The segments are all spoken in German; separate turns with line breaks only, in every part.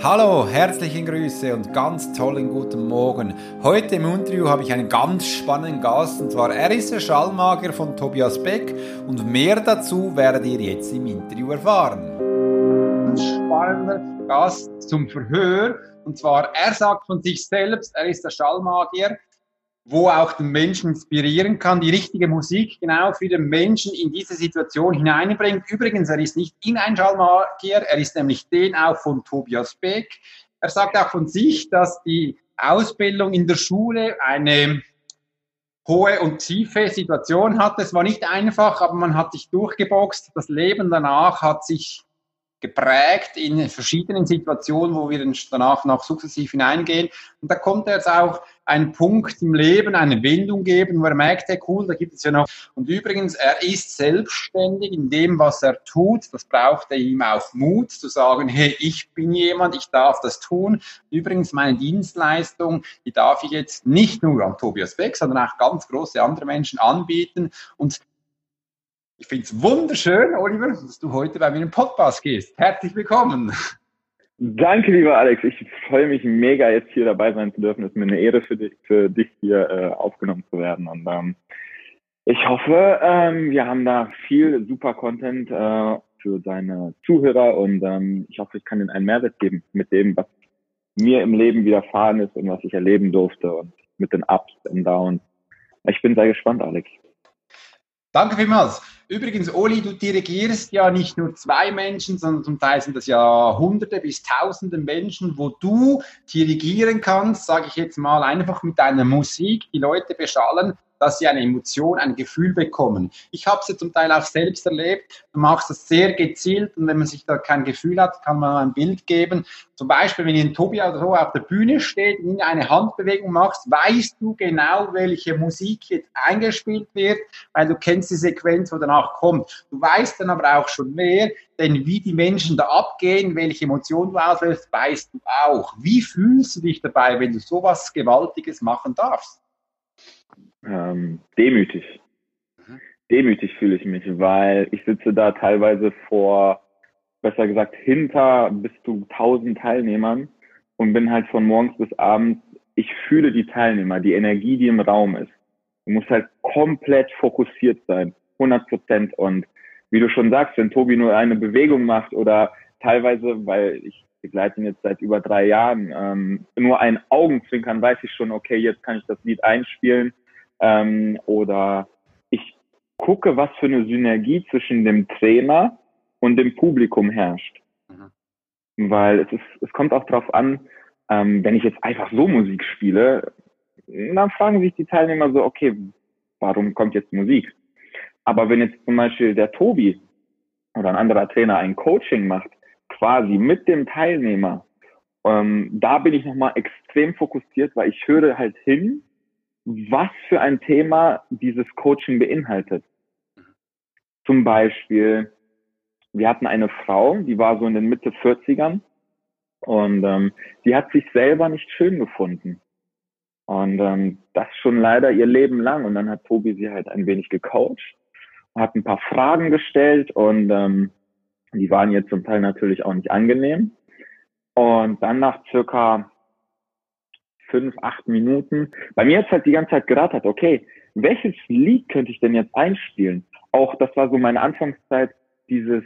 Hallo, herzliche Grüße und ganz tollen guten Morgen. Heute im Interview habe ich einen ganz spannenden Gast und zwar er ist der Schallmager von Tobias Beck und mehr dazu werdet ihr jetzt im Interview erfahren. Ein spannender Gast zum Verhör und zwar er sagt von sich selbst, er ist der Schallmagier wo auch den Menschen inspirieren kann, die richtige Musik genau für den Menschen in diese Situation hineinbringt. Übrigens, er ist nicht in ein Schallmagier, er ist nämlich den auch von Tobias Beck. Er sagt auch von sich, dass die Ausbildung in der Schule eine hohe und tiefe Situation hatte. Es war nicht einfach, aber man hat sich durchgeboxt. Das Leben danach hat sich geprägt in verschiedenen Situationen, wo wir danach noch sukzessiv hineingehen. Und da kommt jetzt auch ein Punkt im Leben, eine Wendung geben, wo er merkt, hey, cool, da gibt es ja noch. Und übrigens, er ist selbstständig in dem, was er tut. Das braucht er ihm auch Mut, zu sagen, hey, ich bin jemand, ich darf das tun. Übrigens, meine Dienstleistung, die darf ich jetzt nicht nur an Tobias Beck, sondern auch ganz große andere Menschen anbieten. Und ich finde es wunderschön, Oliver, dass du heute bei mir im Podcast gehst. Herzlich willkommen.
Danke, lieber Alex. Ich freue mich mega, jetzt hier dabei sein zu dürfen. Es ist mir eine Ehre für dich, für dich hier äh, aufgenommen zu werden. Und ähm, ich hoffe, ähm, wir haben da viel super Content äh, für deine Zuhörer und ähm, ich hoffe, ich kann ihnen einen Mehrwert geben mit dem, was mir im Leben widerfahren ist und was ich erleben durfte und mit den Ups und Downs. Ich bin sehr gespannt, Alex.
Danke vielmals. Übrigens, Oli, du dirigierst ja nicht nur zwei Menschen, sondern zum Teil sind das ja Hunderte bis Tausende Menschen, wo du dirigieren kannst, sage ich jetzt mal, einfach mit deiner Musik die Leute beschallen dass sie eine Emotion, ein Gefühl bekommen. Ich habe es ja zum Teil auch selbst erlebt. Du machst das sehr gezielt und wenn man sich da kein Gefühl hat, kann man ein Bild geben. Zum Beispiel, wenn ein Tobi oder so auf der Bühne steht und eine Handbewegung machst, weißt du genau, welche Musik jetzt eingespielt wird, weil du kennst die Sequenz, wo danach kommt. Du weißt dann aber auch schon mehr, denn wie die Menschen da abgehen, welche Emotionen du auslöst, weißt du auch. Wie fühlst du dich dabei, wenn du sowas Gewaltiges machen darfst?
Ähm, demütig. Mhm. Demütig fühle ich mich, weil ich sitze da teilweise vor, besser gesagt, hinter bis zu tausend Teilnehmern und bin halt von morgens bis abends, ich fühle die Teilnehmer, die Energie, die im Raum ist. Du musst halt komplett fokussiert sein, 100 Prozent. Und wie du schon sagst, wenn Tobi nur eine Bewegung macht oder teilweise, weil ich begleite ihn jetzt seit über drei Jahren, ähm, nur ein Augenzwinkern weiß ich schon, okay, jetzt kann ich das Lied einspielen ähm, oder ich gucke, was für eine Synergie zwischen dem Trainer und dem Publikum herrscht. Mhm. Weil es ist, es kommt auch darauf an, ähm, wenn ich jetzt einfach so Musik spiele, dann fragen sich die Teilnehmer so, okay, warum kommt jetzt Musik? Aber wenn jetzt zum Beispiel der Tobi oder ein anderer Trainer ein Coaching macht, quasi mit dem Teilnehmer, ähm, da bin ich nochmal extrem fokussiert, weil ich höre halt hin was für ein Thema dieses Coaching beinhaltet. Zum Beispiel, wir hatten eine Frau, die war so in den Mitte 40ern und ähm, die hat sich selber nicht schön gefunden. Und ähm, das schon leider ihr Leben lang. Und dann hat Tobi sie halt ein wenig gecoacht, hat ein paar Fragen gestellt und ähm, die waren ihr zum Teil natürlich auch nicht angenehm. Und dann nach circa fünf, acht Minuten. Bei mir hat halt die ganze Zeit gerattert, okay, welches Lied könnte ich denn jetzt einspielen? Auch das war so meine Anfangszeit, dieses,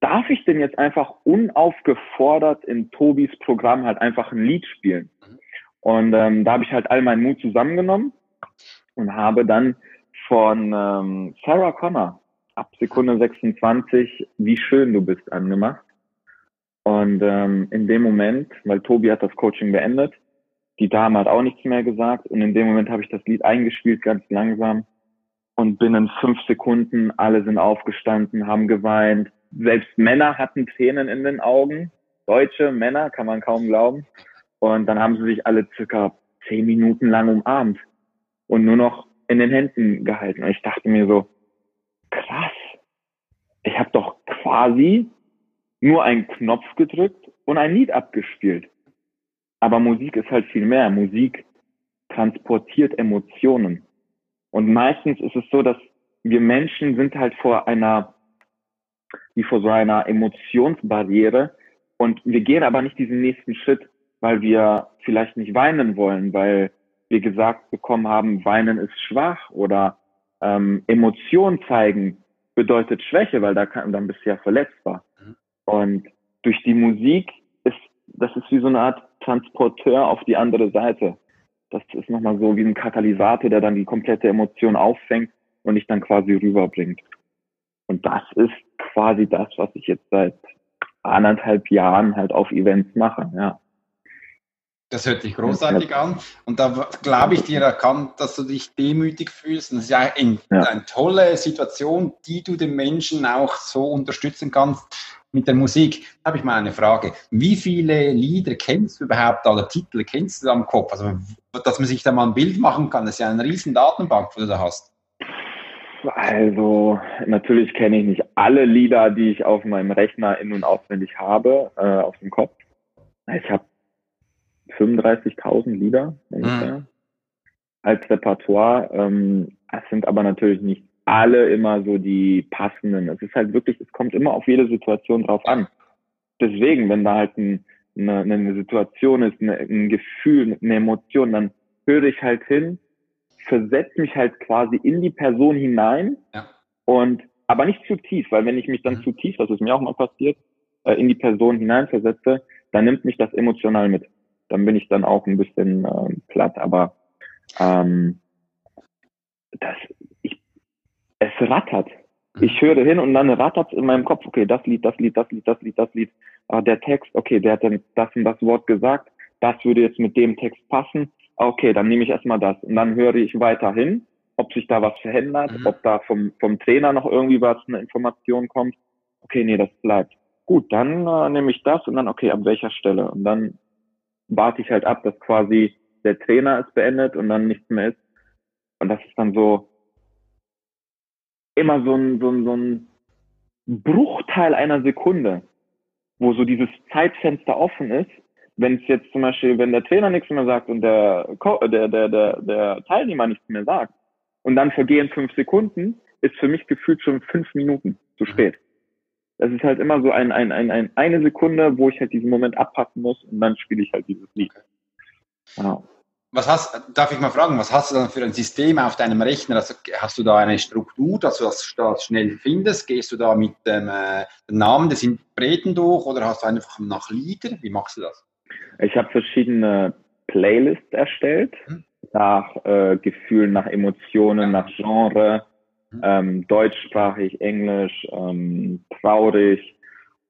darf ich denn jetzt einfach unaufgefordert in Tobis Programm halt einfach ein Lied spielen? Und ähm, da habe ich halt all meinen Mut zusammengenommen und habe dann von ähm, Sarah Connor ab Sekunde 26 Wie schön du bist angemacht. Und ähm, in dem Moment, weil Tobi hat das Coaching beendet, die Dame hat auch nichts mehr gesagt und in dem Moment habe ich das Lied eingespielt, ganz langsam. Und binnen fünf Sekunden, alle sind aufgestanden, haben geweint. Selbst Männer hatten Tränen in den Augen. Deutsche Männer, kann man kaum glauben. Und dann haben sie sich alle circa zehn Minuten lang umarmt und nur noch in den Händen gehalten. Und ich dachte mir so, krass, ich habe doch quasi nur einen Knopf gedrückt und ein Lied abgespielt. Aber Musik ist halt viel mehr. Musik transportiert Emotionen. Und meistens ist es so, dass wir Menschen sind halt vor einer, wie vor so einer Emotionsbarriere, Und wir gehen aber nicht diesen nächsten Schritt, weil wir vielleicht nicht weinen wollen, weil wir gesagt bekommen haben, weinen ist schwach oder ähm, Emotionen zeigen bedeutet Schwäche, weil da kann, dann bist du ja verletzbar. Mhm. Und durch die Musik ist, das ist wie so eine Art Transporteur auf die andere Seite. Das ist nochmal so wie ein Katalysator, der dann die komplette Emotion auffängt und dich dann quasi rüberbringt. Und das ist quasi das, was ich jetzt seit anderthalb Jahren halt auf Events mache, ja.
Das hört sich großartig an. Und da glaube ich dir erkannt, dass du dich demütig fühlst. Und das ist ja, ein, ja. eine tolle Situation, die du den Menschen auch so unterstützen kannst mit der Musik. Da habe ich mal eine Frage. Wie viele Lieder kennst du überhaupt oder Titel kennst du am Kopf? Also, dass man sich da mal ein Bild machen kann. Das ist ja eine riesen Datenbank, die du da hast.
Also natürlich kenne ich nicht alle Lieder, die ich auf meinem Rechner in- und auswendig habe, äh, auf dem Kopf. Ich habe 35.000 Lieder ungefähr mhm. als Repertoire. Ähm, es sind aber natürlich nicht alle immer so die passenden. Es ist halt wirklich, es kommt immer auf jede Situation drauf an. Deswegen, wenn da halt ein, eine, eine Situation ist, eine, ein Gefühl, eine Emotion, dann höre ich halt hin, versetze mich halt quasi in die Person hinein ja. und aber nicht zu tief, weil wenn ich mich dann mhm. zu tief, das ist mir auch mal passiert, äh, in die Person hineinversetze, dann nimmt mich das emotional mit dann bin ich dann auch ein bisschen äh, platt. Aber ähm, das, ich, es rattert. Ich höre hin und dann rattert es in meinem Kopf, okay, das Lied, das Lied, das Lied, das Lied, das Lied. Ah, der Text, okay, der hat dann das und das Wort gesagt, das würde jetzt mit dem Text passen. Okay, dann nehme ich erstmal das. Und dann höre ich weiter hin, ob sich da was verändert, mhm. ob da vom, vom Trainer noch irgendwie was, eine Information kommt. Okay, nee, das bleibt. Gut, dann äh, nehme ich das und dann, okay, ab welcher Stelle? Und dann warte ich halt ab, dass quasi der Trainer es beendet und dann nichts mehr ist. Und das ist dann so immer so ein, so ein, so ein Bruchteil einer Sekunde, wo so dieses Zeitfenster offen ist. Wenn es jetzt zum Beispiel, wenn der Trainer nichts mehr sagt und der, der, der, der, der Teilnehmer nichts mehr sagt und dann vergehen fünf Sekunden, ist für mich gefühlt schon fünf Minuten zu spät das ist halt immer so ein, ein, ein, ein, eine Sekunde, wo ich halt diesen Moment abpassen muss und dann spiele ich halt dieses Lied.
Genau. Was hast, darf ich mal fragen, was hast du dann für ein System auf deinem Rechner? Also hast du da eine Struktur, dass du das, schnell findest? Gehst du da mit dem äh, Namen des Interpreten durch oder hast du einfach nach Lieder? Wie machst du das?
Ich habe verschiedene Playlists erstellt, hm. nach äh, Gefühlen, nach Emotionen, ja. nach Genre. Ähm, deutschsprachig, Englisch, ähm, traurig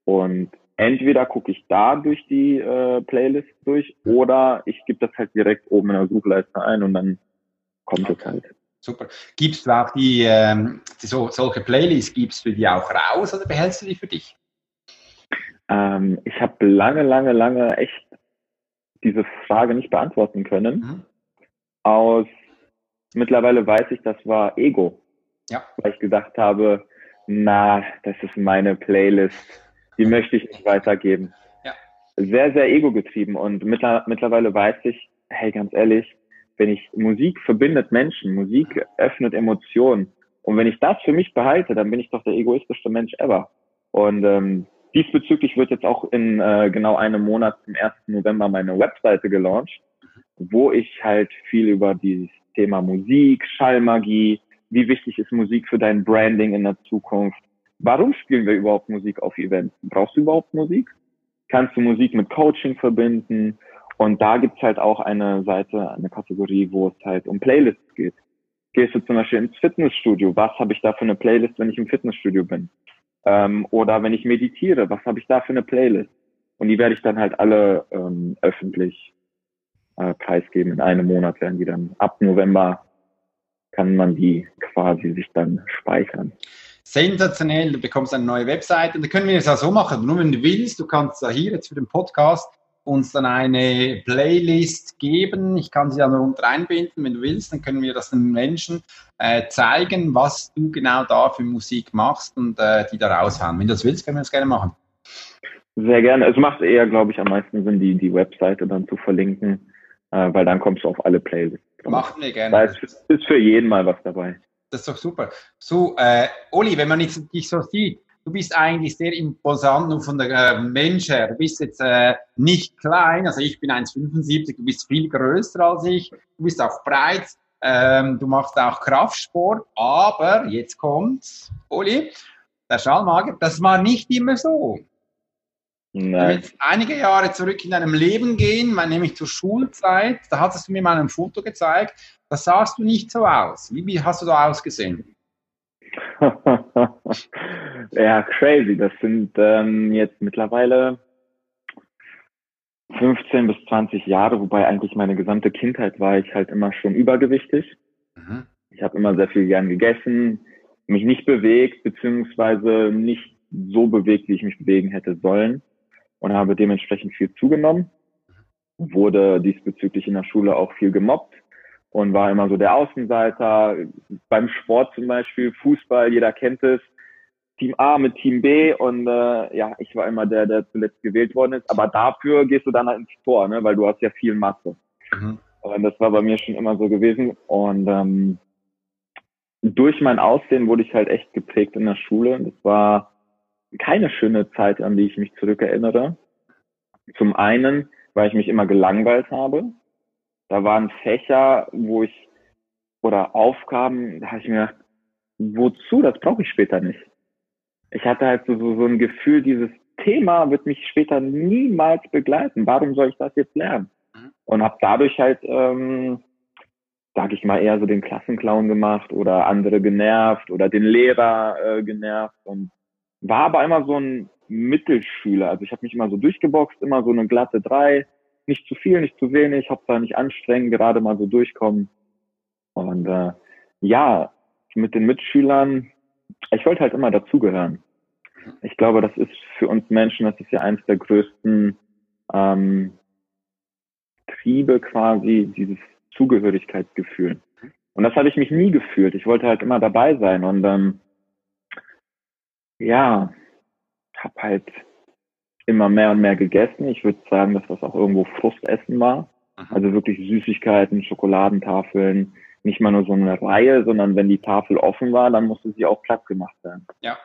und entweder gucke ich da durch die äh, Playlist durch oder ich gebe das halt direkt oben in der Suchleiste ein und dann kommt es halt.
Super. Gibst du auch die, ähm, die so, solche Playlists, gibst du die auch raus oder behältst du die für dich?
Ähm, ich habe lange, lange, lange echt diese Frage nicht beantworten können. Mhm. Aus mittlerweile weiß ich, das war Ego. Ja. Weil ich gedacht habe, na, das ist meine Playlist, die möchte ich nicht weitergeben. Ja. Sehr, sehr ego-getrieben und mittlerweile weiß ich, hey, ganz ehrlich, wenn ich Musik verbindet Menschen, Musik öffnet Emotionen und wenn ich das für mich behalte, dann bin ich doch der egoistischste Mensch ever. Und ähm, diesbezüglich wird jetzt auch in äh, genau einem Monat zum 1. November meine Webseite gelauncht, wo ich halt viel über dieses Thema Musik, Schallmagie, wie wichtig ist Musik für dein Branding in der Zukunft? Warum spielen wir überhaupt Musik auf Events? Brauchst du überhaupt Musik? Kannst du Musik mit Coaching verbinden? Und da gibt's halt auch eine Seite, eine Kategorie, wo es halt um Playlists geht. Gehst du zum Beispiel ins Fitnessstudio, was habe ich da für eine Playlist, wenn ich im Fitnessstudio bin? Ähm, oder wenn ich meditiere, was habe ich da für eine Playlist? Und die werde ich dann halt alle ähm, öffentlich äh, preisgeben. In einem Monat werden die dann ab November kann man die quasi sich dann speichern.
Sensationell, du bekommst eine neue Webseite und da können wir es auch so machen. Nur wenn du willst, du kannst da hier jetzt für den Podcast uns dann eine Playlist geben. Ich kann sie dann runter einbinden, wenn du willst. Dann können wir das den Menschen äh, zeigen, was du genau da für Musik machst und äh, die da raushauen. Wenn du das willst, können wir das gerne machen.
Sehr gerne. Es macht eher, glaube ich, am meisten Sinn, die, die Webseite dann zu verlinken, äh, weil dann kommst du auf alle Playlists.
Machen wir gerne.
Da ist, ist, für jeden mal was dabei.
Das ist doch super. So, äh, Oli, wenn man dich so sieht, du bist eigentlich sehr imposant und von der äh, Mensch her. Du bist jetzt äh, nicht klein, also ich bin 1,75, du bist viel größer als ich, du bist auch breit, ähm, du machst auch Kraftsport, aber jetzt kommt, Uli, der Schallmager, das war nicht immer so. Nein. Wenn wir jetzt einige Jahre zurück in deinem Leben gehen, nämlich zur Schulzeit, da hattest du mir mal ein Foto gezeigt, da sahst du nicht so aus. Wie hast du da ausgesehen?
ja, crazy. Das sind ähm, jetzt mittlerweile 15 bis 20 Jahre, wobei eigentlich meine gesamte Kindheit war ich halt immer schon übergewichtig. Mhm. Ich habe immer sehr viel gern gegessen, mich nicht bewegt, beziehungsweise nicht so bewegt, wie ich mich bewegen hätte sollen und habe dementsprechend viel zugenommen. Wurde diesbezüglich in der Schule auch viel gemobbt und war immer so der Außenseiter. Beim Sport zum Beispiel, Fußball, jeder kennt es. Team A mit Team B und äh, ja, ich war immer der, der zuletzt gewählt worden ist. Aber dafür gehst du dann halt ins Tor, ne? weil du hast ja viel Masse. Mhm. Und das war bei mir schon immer so gewesen. Und ähm, durch mein Aussehen wurde ich halt echt geprägt in der Schule. Das war keine schöne Zeit, an die ich mich zurückerinnere. Zum einen, weil ich mich immer gelangweilt habe. Da waren Fächer, wo ich, oder Aufgaben, da habe ich mir gedacht, wozu? Das brauche ich später nicht. Ich hatte halt so, so, so ein Gefühl, dieses Thema wird mich später niemals begleiten. Warum soll ich das jetzt lernen? Mhm. Und habe dadurch halt, ähm, sag ich mal, eher so den Klassenclown gemacht oder andere genervt oder den Lehrer äh, genervt und war aber immer so ein Mittelschüler. Also ich habe mich immer so durchgeboxt, immer so eine glatte drei, nicht zu viel, nicht zu wenig, Hauptsache nicht anstrengen, gerade mal so durchkommen. Und äh, ja, mit den Mitschülern, ich wollte halt immer dazugehören. Ich glaube, das ist für uns Menschen, das ist ja eines der größten ähm, Triebe quasi, dieses Zugehörigkeitsgefühl. Und das habe ich mich nie gefühlt. Ich wollte halt immer dabei sein und ähm, ja, habe halt immer mehr und mehr gegessen. Ich würde sagen, dass das auch irgendwo Frustessen war. Mhm. Also wirklich Süßigkeiten, Schokoladentafeln, nicht mal nur so eine Reihe, sondern wenn die Tafel offen war, dann musste sie auch platt gemacht werden.
Ja.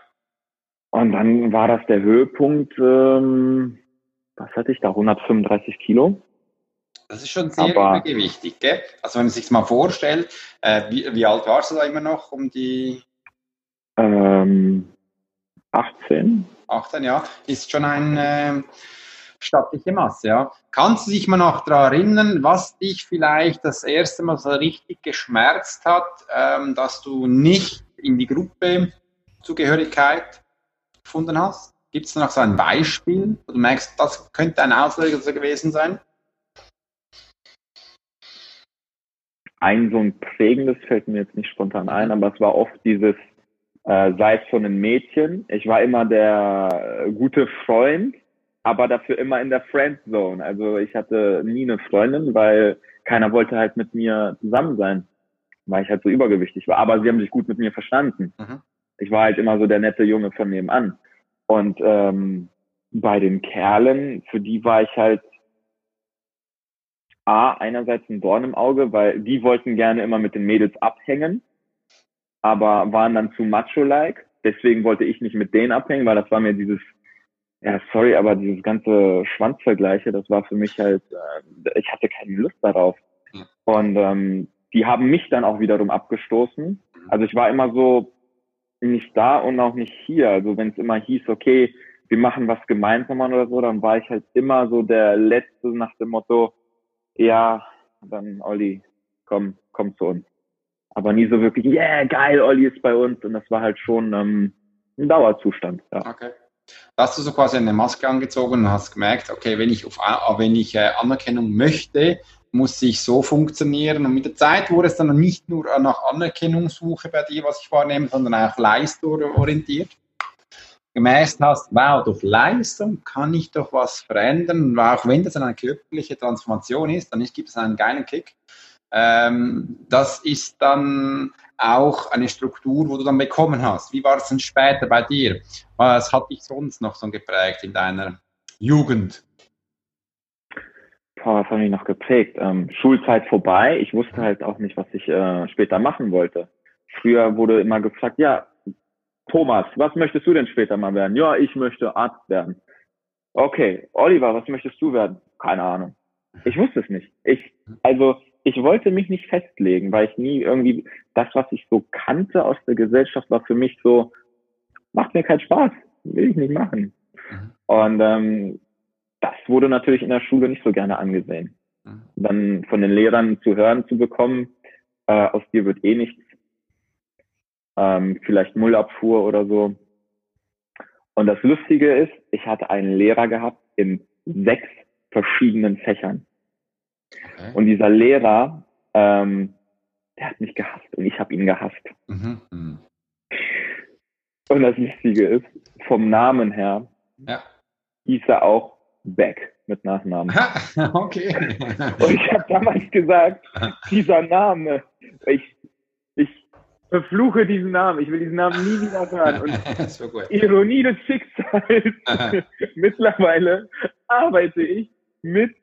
Und dann war das der Höhepunkt, ähm, was hatte ich da, 135 Kilo.
Das ist schon sehr Aber, übergewichtig, gell? Also wenn man sich mal vorstellt, äh, wie, wie alt warst du da immer noch um die?
Ähm, 18.
18, ja, ist schon eine äh, stattliche Masse, ja. Kannst du dich mal noch daran erinnern, was dich vielleicht das erste Mal so richtig geschmerzt hat, ähm, dass du nicht in die Gruppe Zugehörigkeit gefunden hast? Gibt es noch so ein Beispiel, wo du merkst, das könnte ein Auslöser gewesen sein?
Ein so ein prägendes fällt mir jetzt nicht spontan ein, aber es war oft dieses, äh, sei es von einem Mädchen. Ich war immer der äh, gute Freund, aber dafür immer in der Friendzone. Also ich hatte nie eine Freundin, weil keiner wollte halt mit mir zusammen sein, weil ich halt so übergewichtig war. Aber sie haben sich gut mit mir verstanden. Mhm. Ich war halt immer so der nette Junge von nebenan. Und ähm, bei den Kerlen, für die war ich halt A, einerseits ein Dorn im Auge, weil die wollten gerne immer mit den Mädels abhängen aber waren dann zu macho-like. Deswegen wollte ich nicht mit denen abhängen, weil das war mir dieses, ja, sorry, aber dieses ganze Schwanzvergleiche, das war für mich halt, äh, ich hatte keine Lust darauf. Und ähm, die haben mich dann auch wiederum abgestoßen. Mhm. Also ich war immer so nicht da und auch nicht hier. Also wenn es immer hieß, okay, wir machen was gemeinsam oder so, dann war ich halt immer so der Letzte nach dem Motto, ja, dann Olli, komm, komm zu uns aber nie so wirklich, yeah, geil, Olli ist bei uns. Und das war halt schon ähm, ein Dauerzustand. Ja.
Okay. hast du so quasi eine Maske angezogen und hast gemerkt, okay, wenn ich, auf, wenn ich äh, Anerkennung möchte, muss ich so funktionieren. Und mit der Zeit wurde es dann nicht nur nach Anerkennung suche bei dir, was ich wahrnehme, sondern auch leistungsorientiert. Gemäß hast, wow, durch Leistung kann ich doch was verändern. Auch wenn das eine körperliche Transformation ist, dann gibt es einen geilen Kick. Ähm, das ist dann auch eine Struktur, wo du dann bekommen hast. Wie war es denn später bei dir? Was hat dich sonst noch so geprägt in deiner Jugend?
Boah, was hat mich noch geprägt? Ähm, Schulzeit vorbei. Ich wusste halt auch nicht, was ich äh, später machen wollte. Früher wurde immer gefragt, ja, Thomas, was möchtest du denn später mal werden? Ja, ich möchte Arzt werden. Okay, Oliver, was möchtest du werden? Keine Ahnung. Ich wusste es nicht. Ich, also, ich wollte mich nicht festlegen, weil ich nie irgendwie, das, was ich so kannte aus der Gesellschaft, war für mich so, macht mir keinen Spaß, will ich nicht machen. Mhm. Und ähm, das wurde natürlich in der Schule nicht so gerne angesehen. Mhm. Dann von den Lehrern zu hören zu bekommen, äh, aus dir wird eh nichts, ähm, vielleicht Müllabfuhr oder so. Und das Lustige ist, ich hatte einen Lehrer gehabt in sechs verschiedenen Fächern. Okay. Und dieser Lehrer, ähm, der hat mich gehasst und ich habe ihn gehasst. Mhm. Mhm. Und das Lustige ist, vom Namen her ja. hieß er auch Beck mit Nachnamen.
okay.
und ich habe damals gesagt, dieser Name, ich, ich verfluche diesen Namen, ich will diesen Namen nie wieder hören. Und Ironie des Schicksals, mittlerweile arbeite ich mit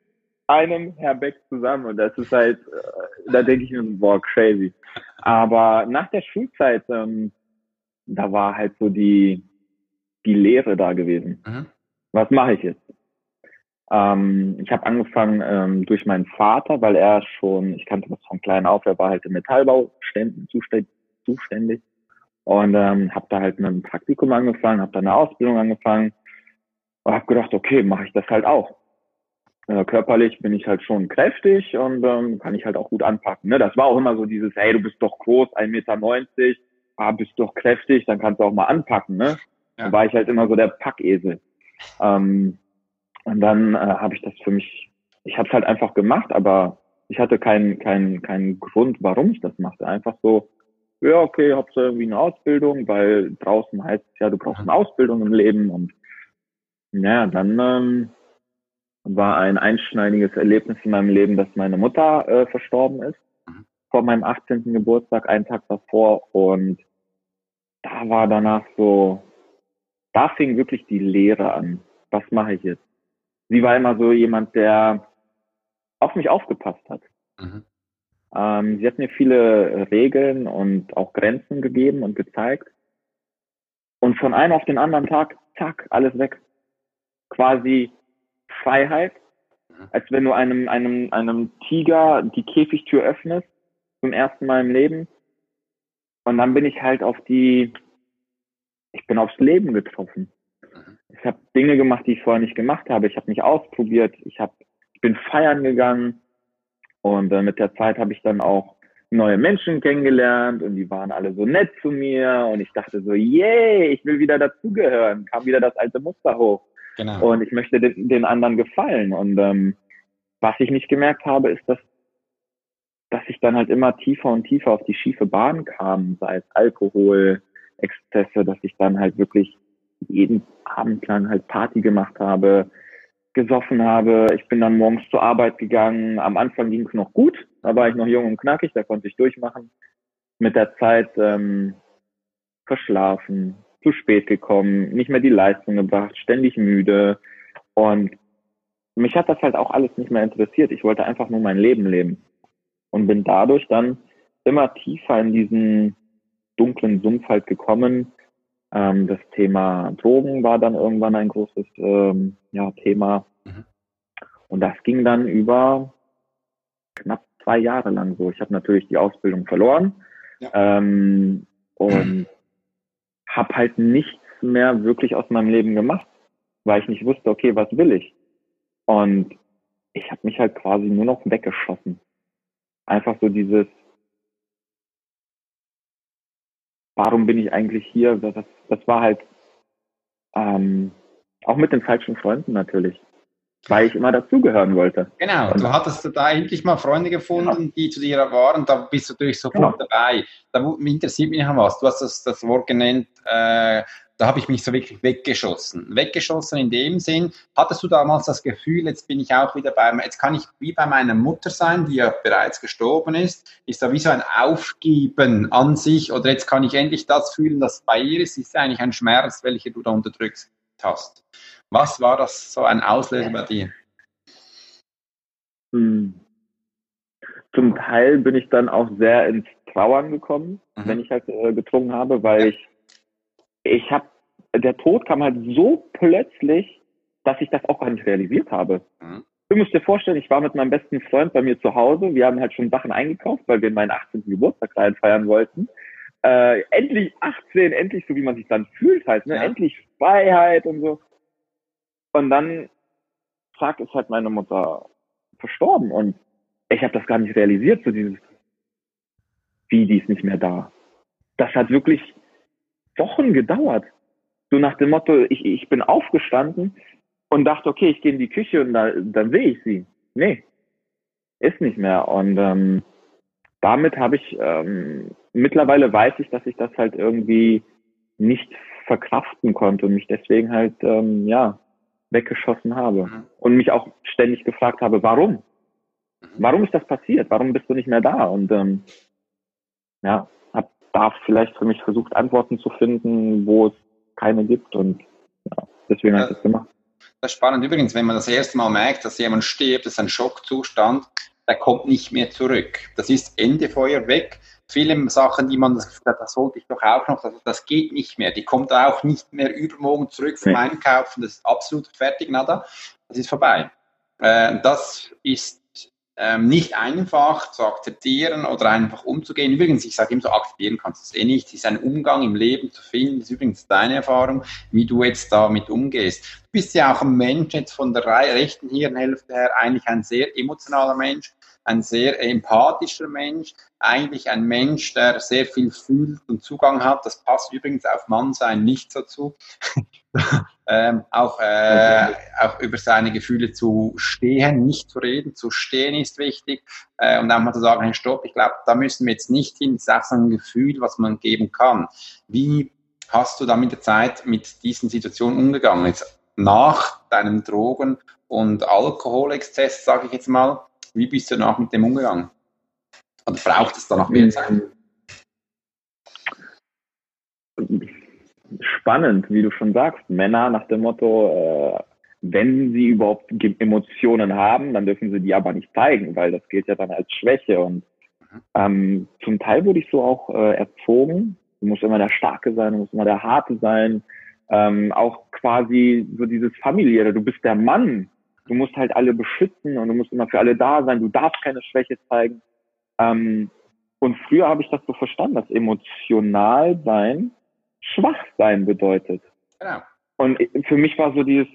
einem Herr Beck zusammen und das ist halt, äh, da denke ich mir, boah, crazy. Aber nach der Schulzeit, ähm, da war halt so die, die Lehre da gewesen. Mhm. Was mache ich jetzt? Ähm, ich habe angefangen ähm, durch meinen Vater, weil er schon, ich kannte das von klein auf, er war halt im Metallbauständen zuständig und ähm, habe da halt mit einem Praktikum angefangen, habe da eine Ausbildung angefangen und habe gedacht, okay, mache ich das halt auch. Äh, körperlich bin ich halt schon kräftig und ähm, kann ich halt auch gut anpacken. Ne? Das war auch immer so dieses, hey, du bist doch groß, 1,90 Meter, ah, bist doch kräftig, dann kannst du auch mal anpacken. Ne? Ja. Da war ich halt immer so der Packesel. Ähm, und dann äh, habe ich das für mich, ich habe es halt einfach gemacht, aber ich hatte keinen keinen keinen Grund, warum ich das machte. Einfach so, ja, okay, hab's irgendwie eine Ausbildung, weil draußen heißt es ja, du brauchst eine Ausbildung im Leben und ja, dann ähm, war ein einschneidiges Erlebnis in meinem Leben, dass meine Mutter äh, verstorben ist mhm. vor meinem 18. Geburtstag, einen Tag davor und da war danach so, da fing wirklich die Lehre an. Was mache ich jetzt? Sie war immer so jemand, der auf mich aufgepasst hat. Mhm. Ähm, sie hat mir viele Regeln und auch Grenzen gegeben und gezeigt. Und von einem auf den anderen Tag, zack, alles weg. Quasi Freiheit, mhm. als wenn du einem, einem, einem Tiger die Käfigtür öffnest, zum ersten Mal im Leben. Und dann bin ich halt auf die, ich bin aufs Leben getroffen. Mhm. Ich habe Dinge gemacht, die ich vorher nicht gemacht habe. Ich habe mich ausprobiert. Ich habe, ich bin feiern gegangen. Und äh, mit der Zeit habe ich dann auch neue Menschen kennengelernt und die waren alle so nett zu mir und ich dachte so, yay, ich will wieder dazugehören, kam wieder das alte Muster hoch. Genau. Und ich möchte den, den anderen gefallen. Und ähm, was ich nicht gemerkt habe, ist, dass dass ich dann halt immer tiefer und tiefer auf die schiefe Bahn kam, sei es Alkohol, Exzesse, dass ich dann halt wirklich jeden Abend lang halt Party gemacht habe, gesoffen habe. Ich bin dann morgens zur Arbeit gegangen. Am Anfang ging es noch gut, da war ich noch jung und knackig, da konnte ich durchmachen. Mit der Zeit ähm, verschlafen, zu spät gekommen, nicht mehr die Leistung gebracht, ständig müde. Und mich hat das halt auch alles nicht mehr interessiert. Ich wollte einfach nur mein Leben leben und bin dadurch dann immer tiefer in diesen dunklen Sumpf halt gekommen. Ähm, das Thema Drogen war dann irgendwann ein großes ähm, ja, Thema. Mhm. Und das ging dann über knapp zwei Jahre lang so. Ich habe natürlich die Ausbildung verloren ja. ähm, und habe halt nichts mehr wirklich aus meinem Leben gemacht, weil ich nicht wusste, okay, was will ich? Und ich habe mich halt quasi nur noch weggeschossen einfach so dieses, warum bin ich eigentlich hier? Das, das war halt ähm, auch mit den falschen Freunden natürlich, weil ich immer dazugehören wollte.
Genau, du hattest da endlich mal Freunde gefunden, ja. die zu dir waren, da bist du natürlich sofort genau. dabei. Da interessiert mich noch was. Du hast das, das Wort genannt, äh, da habe ich mich so wirklich weggeschossen. Weggeschossen in dem Sinn, hattest du damals das Gefühl, jetzt bin ich auch wieder bei, jetzt kann ich wie bei meiner Mutter sein, die ja bereits gestorben ist, ist da wie so ein Aufgeben an sich oder jetzt kann ich endlich das fühlen, das bei ihr ist, ist eigentlich ein Schmerz, welcher du da unterdrückt hast. Was war das so ein Auslöser bei dir?
Hm. Zum Teil bin ich dann auch sehr ins Trauern gekommen, mhm. wenn ich halt äh, getrunken habe, weil ja. ich ich habe, der Tod kam halt so plötzlich, dass ich das auch gar nicht realisiert habe. Mhm. Du musst dir vorstellen, ich war mit meinem besten Freund bei mir zu Hause. Wir haben halt schon Sachen eingekauft, weil wir meinen 18. Geburtstag feiern wollten. Äh, endlich 18, endlich so wie man sich dann fühlt halt, ne? Ja. Endlich Freiheit und so. Und dann zack ist halt meine Mutter verstorben und ich habe das gar nicht realisiert, so dieses, wie die ist nicht mehr da. Das hat wirklich Wochen gedauert. So nach dem Motto, ich, ich bin aufgestanden und dachte, okay, ich gehe in die Küche und da, dann sehe ich sie. Nee, ist nicht mehr. Und ähm, damit habe ich, ähm, mittlerweile weiß ich, dass ich das halt irgendwie nicht verkraften konnte und mich deswegen halt, ähm, ja, weggeschossen habe. Mhm. Und mich auch ständig gefragt habe, warum? Mhm. Warum ist das passiert? Warum bist du nicht mehr da? Und ähm, ja, habe da vielleicht für mich versucht, Antworten zu finden, wo es keine gibt. Und ja, deswegen ja, habe ich das gemacht.
Das ist spannend. Übrigens, wenn man das erste Mal merkt, dass jemand stirbt, ist ein Schockzustand, der kommt nicht mehr zurück. Das ist Ende Feuer weg. Viele Sachen, die man das Gefühl hat, das sollte ich doch auch noch, das, das geht nicht mehr. Die kommt auch nicht mehr übermorgen zurück vom. Einkaufen. Das ist absolut fertig, nada. Das ist vorbei. Äh, das ist ähm, nicht einfach zu akzeptieren oder einfach umzugehen. Übrigens, ich sage immer so, akzeptieren kannst du es eh nicht. Es ist ein Umgang im Leben zu finden. Das ist übrigens deine Erfahrung, wie du jetzt damit umgehst. Du bist ja auch ein Mensch jetzt von der rechten Hirnhälfte her, eigentlich ein sehr emotionaler Mensch ein sehr empathischer Mensch, eigentlich ein Mensch, der sehr viel fühlt und Zugang hat. Das passt übrigens auf Mannsein nicht so zu. ähm, auch, äh, auch über seine Gefühle zu stehen, nicht zu reden. Zu stehen ist wichtig. Äh, und auch mal zu sagen, hey, stopp, ich glaube, da müssen wir jetzt nicht hin. Das ist auch so ein Gefühl, was man geben kann. Wie hast du da mit der Zeit mit diesen Situationen umgegangen? Jetzt nach deinem Drogen- und Alkoholexzess, sage ich jetzt mal, wie bist du danach mit dem umgegangen? Oder braucht es danach mehr Zeit?
Spannend, wie du schon sagst. Männer nach dem Motto, äh, wenn sie überhaupt Emotionen haben, dann dürfen sie die aber nicht zeigen, weil das gilt ja dann als Schwäche. Und mhm. ähm, zum Teil wurde ich so auch äh, erzogen. Du musst immer der Starke sein, du musst immer der Harte sein. Ähm, auch quasi so dieses familiäre, du bist der Mann, du musst halt alle beschützen und du musst immer für alle da sein, du darfst keine Schwäche zeigen. Ähm, und früher habe ich das so verstanden, dass emotional sein schwach sein bedeutet. Ja. Und für mich war so dieses,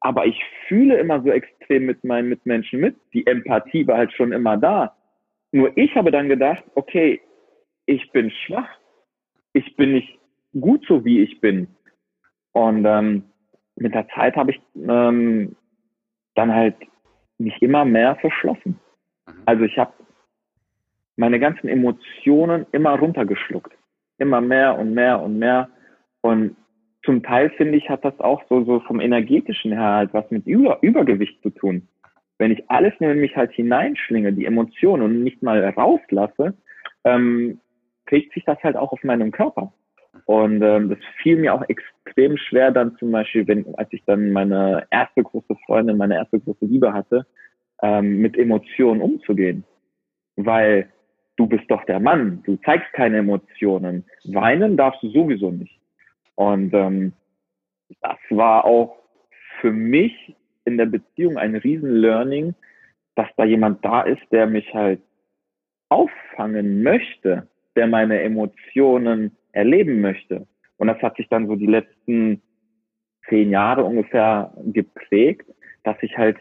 aber ich fühle immer so extrem mit meinen Mitmenschen mit. Die Empathie war halt schon immer da. Nur ich habe dann gedacht, okay, ich bin schwach. Ich bin nicht gut so, wie ich bin. Und ähm, mit der Zeit habe ich ähm, dann halt mich immer mehr verschlossen. Mhm. Also ich habe meine ganzen Emotionen immer runtergeschluckt. Immer mehr und mehr und mehr. Und zum Teil finde ich, hat das auch so, so vom energetischen her halt was mit Über Übergewicht zu tun. Wenn ich alles nur in mich halt hineinschlinge, die Emotionen und nicht mal rauslasse, ähm, trägt sich das halt auch auf meinem Körper. Und ähm, das fiel mir auch extrem schwer dann zum Beispiel, wenn, als ich dann meine erste große Freundin, meine erste große Liebe hatte, ähm, mit Emotionen umzugehen. Weil du bist doch der Mann, du zeigst keine Emotionen. Weinen darfst du sowieso nicht. Und ähm, das war auch für mich in der Beziehung ein Riesen-Learning, dass da jemand da ist, der mich halt auffangen möchte, der meine Emotionen erleben möchte. Und das hat sich dann so die letzten zehn Jahre ungefähr geprägt, dass ich halt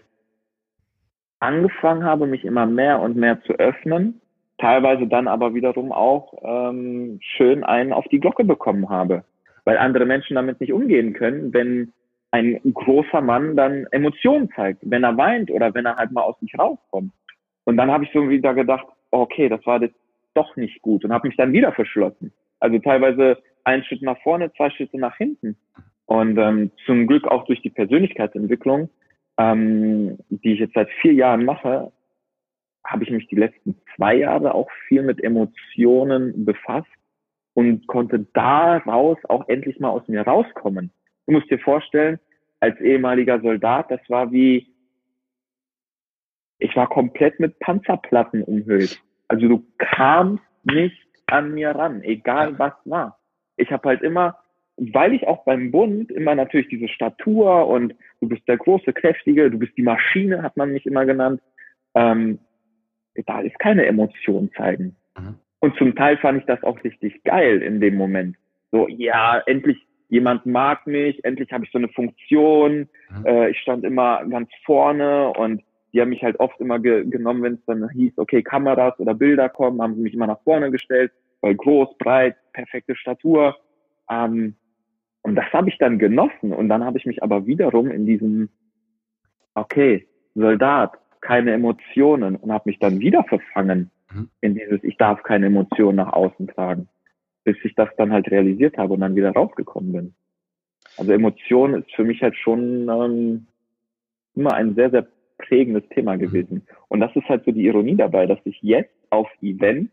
angefangen habe, mich immer mehr und mehr zu öffnen, teilweise dann aber wiederum auch ähm, schön einen auf die Glocke bekommen habe, weil andere Menschen damit nicht umgehen können, wenn ein großer Mann dann Emotionen zeigt, wenn er weint oder wenn er halt mal aus sich rauskommt. Und dann habe ich so wieder gedacht, okay, das war jetzt doch nicht gut und habe mich dann wieder verschlossen. Also teilweise einen Schritt nach vorne, zwei Schritte nach hinten. Und ähm, zum Glück auch durch die Persönlichkeitsentwicklung, ähm, die ich jetzt seit vier Jahren mache, habe ich mich die letzten zwei Jahre auch viel mit Emotionen befasst und konnte daraus auch endlich mal aus mir rauskommen. Du musst dir vorstellen, als ehemaliger Soldat, das war wie, ich war komplett mit Panzerplatten umhüllt. Also du kamst nicht an mir ran, egal was war. Ich habe halt immer weil ich auch beim Bund immer natürlich diese Statur und du bist der große, kräftige, du bist die Maschine, hat man mich immer genannt, ähm, da ist keine Emotion zeigen. Mhm. Und zum Teil fand ich das auch richtig geil in dem Moment. So, ja, endlich jemand mag mich, endlich habe ich so eine Funktion. Mhm. Äh, ich stand immer ganz vorne und die haben mich halt oft immer ge genommen, wenn es dann hieß, okay, Kameras oder Bilder kommen, haben sie mich immer nach vorne gestellt, weil groß, breit, perfekte Statur. Ähm, und das habe ich dann genossen. Und dann habe ich mich aber wiederum in diesem, okay, Soldat, keine Emotionen und habe mich dann wieder verfangen mhm. in dieses, ich darf keine Emotionen nach außen tragen, bis ich das dann halt realisiert habe und dann wieder rausgekommen bin. Also Emotion ist für mich halt schon ähm, immer ein sehr, sehr prägendes Thema mhm. gewesen. Und das ist halt so die Ironie dabei, dass ich jetzt auf Events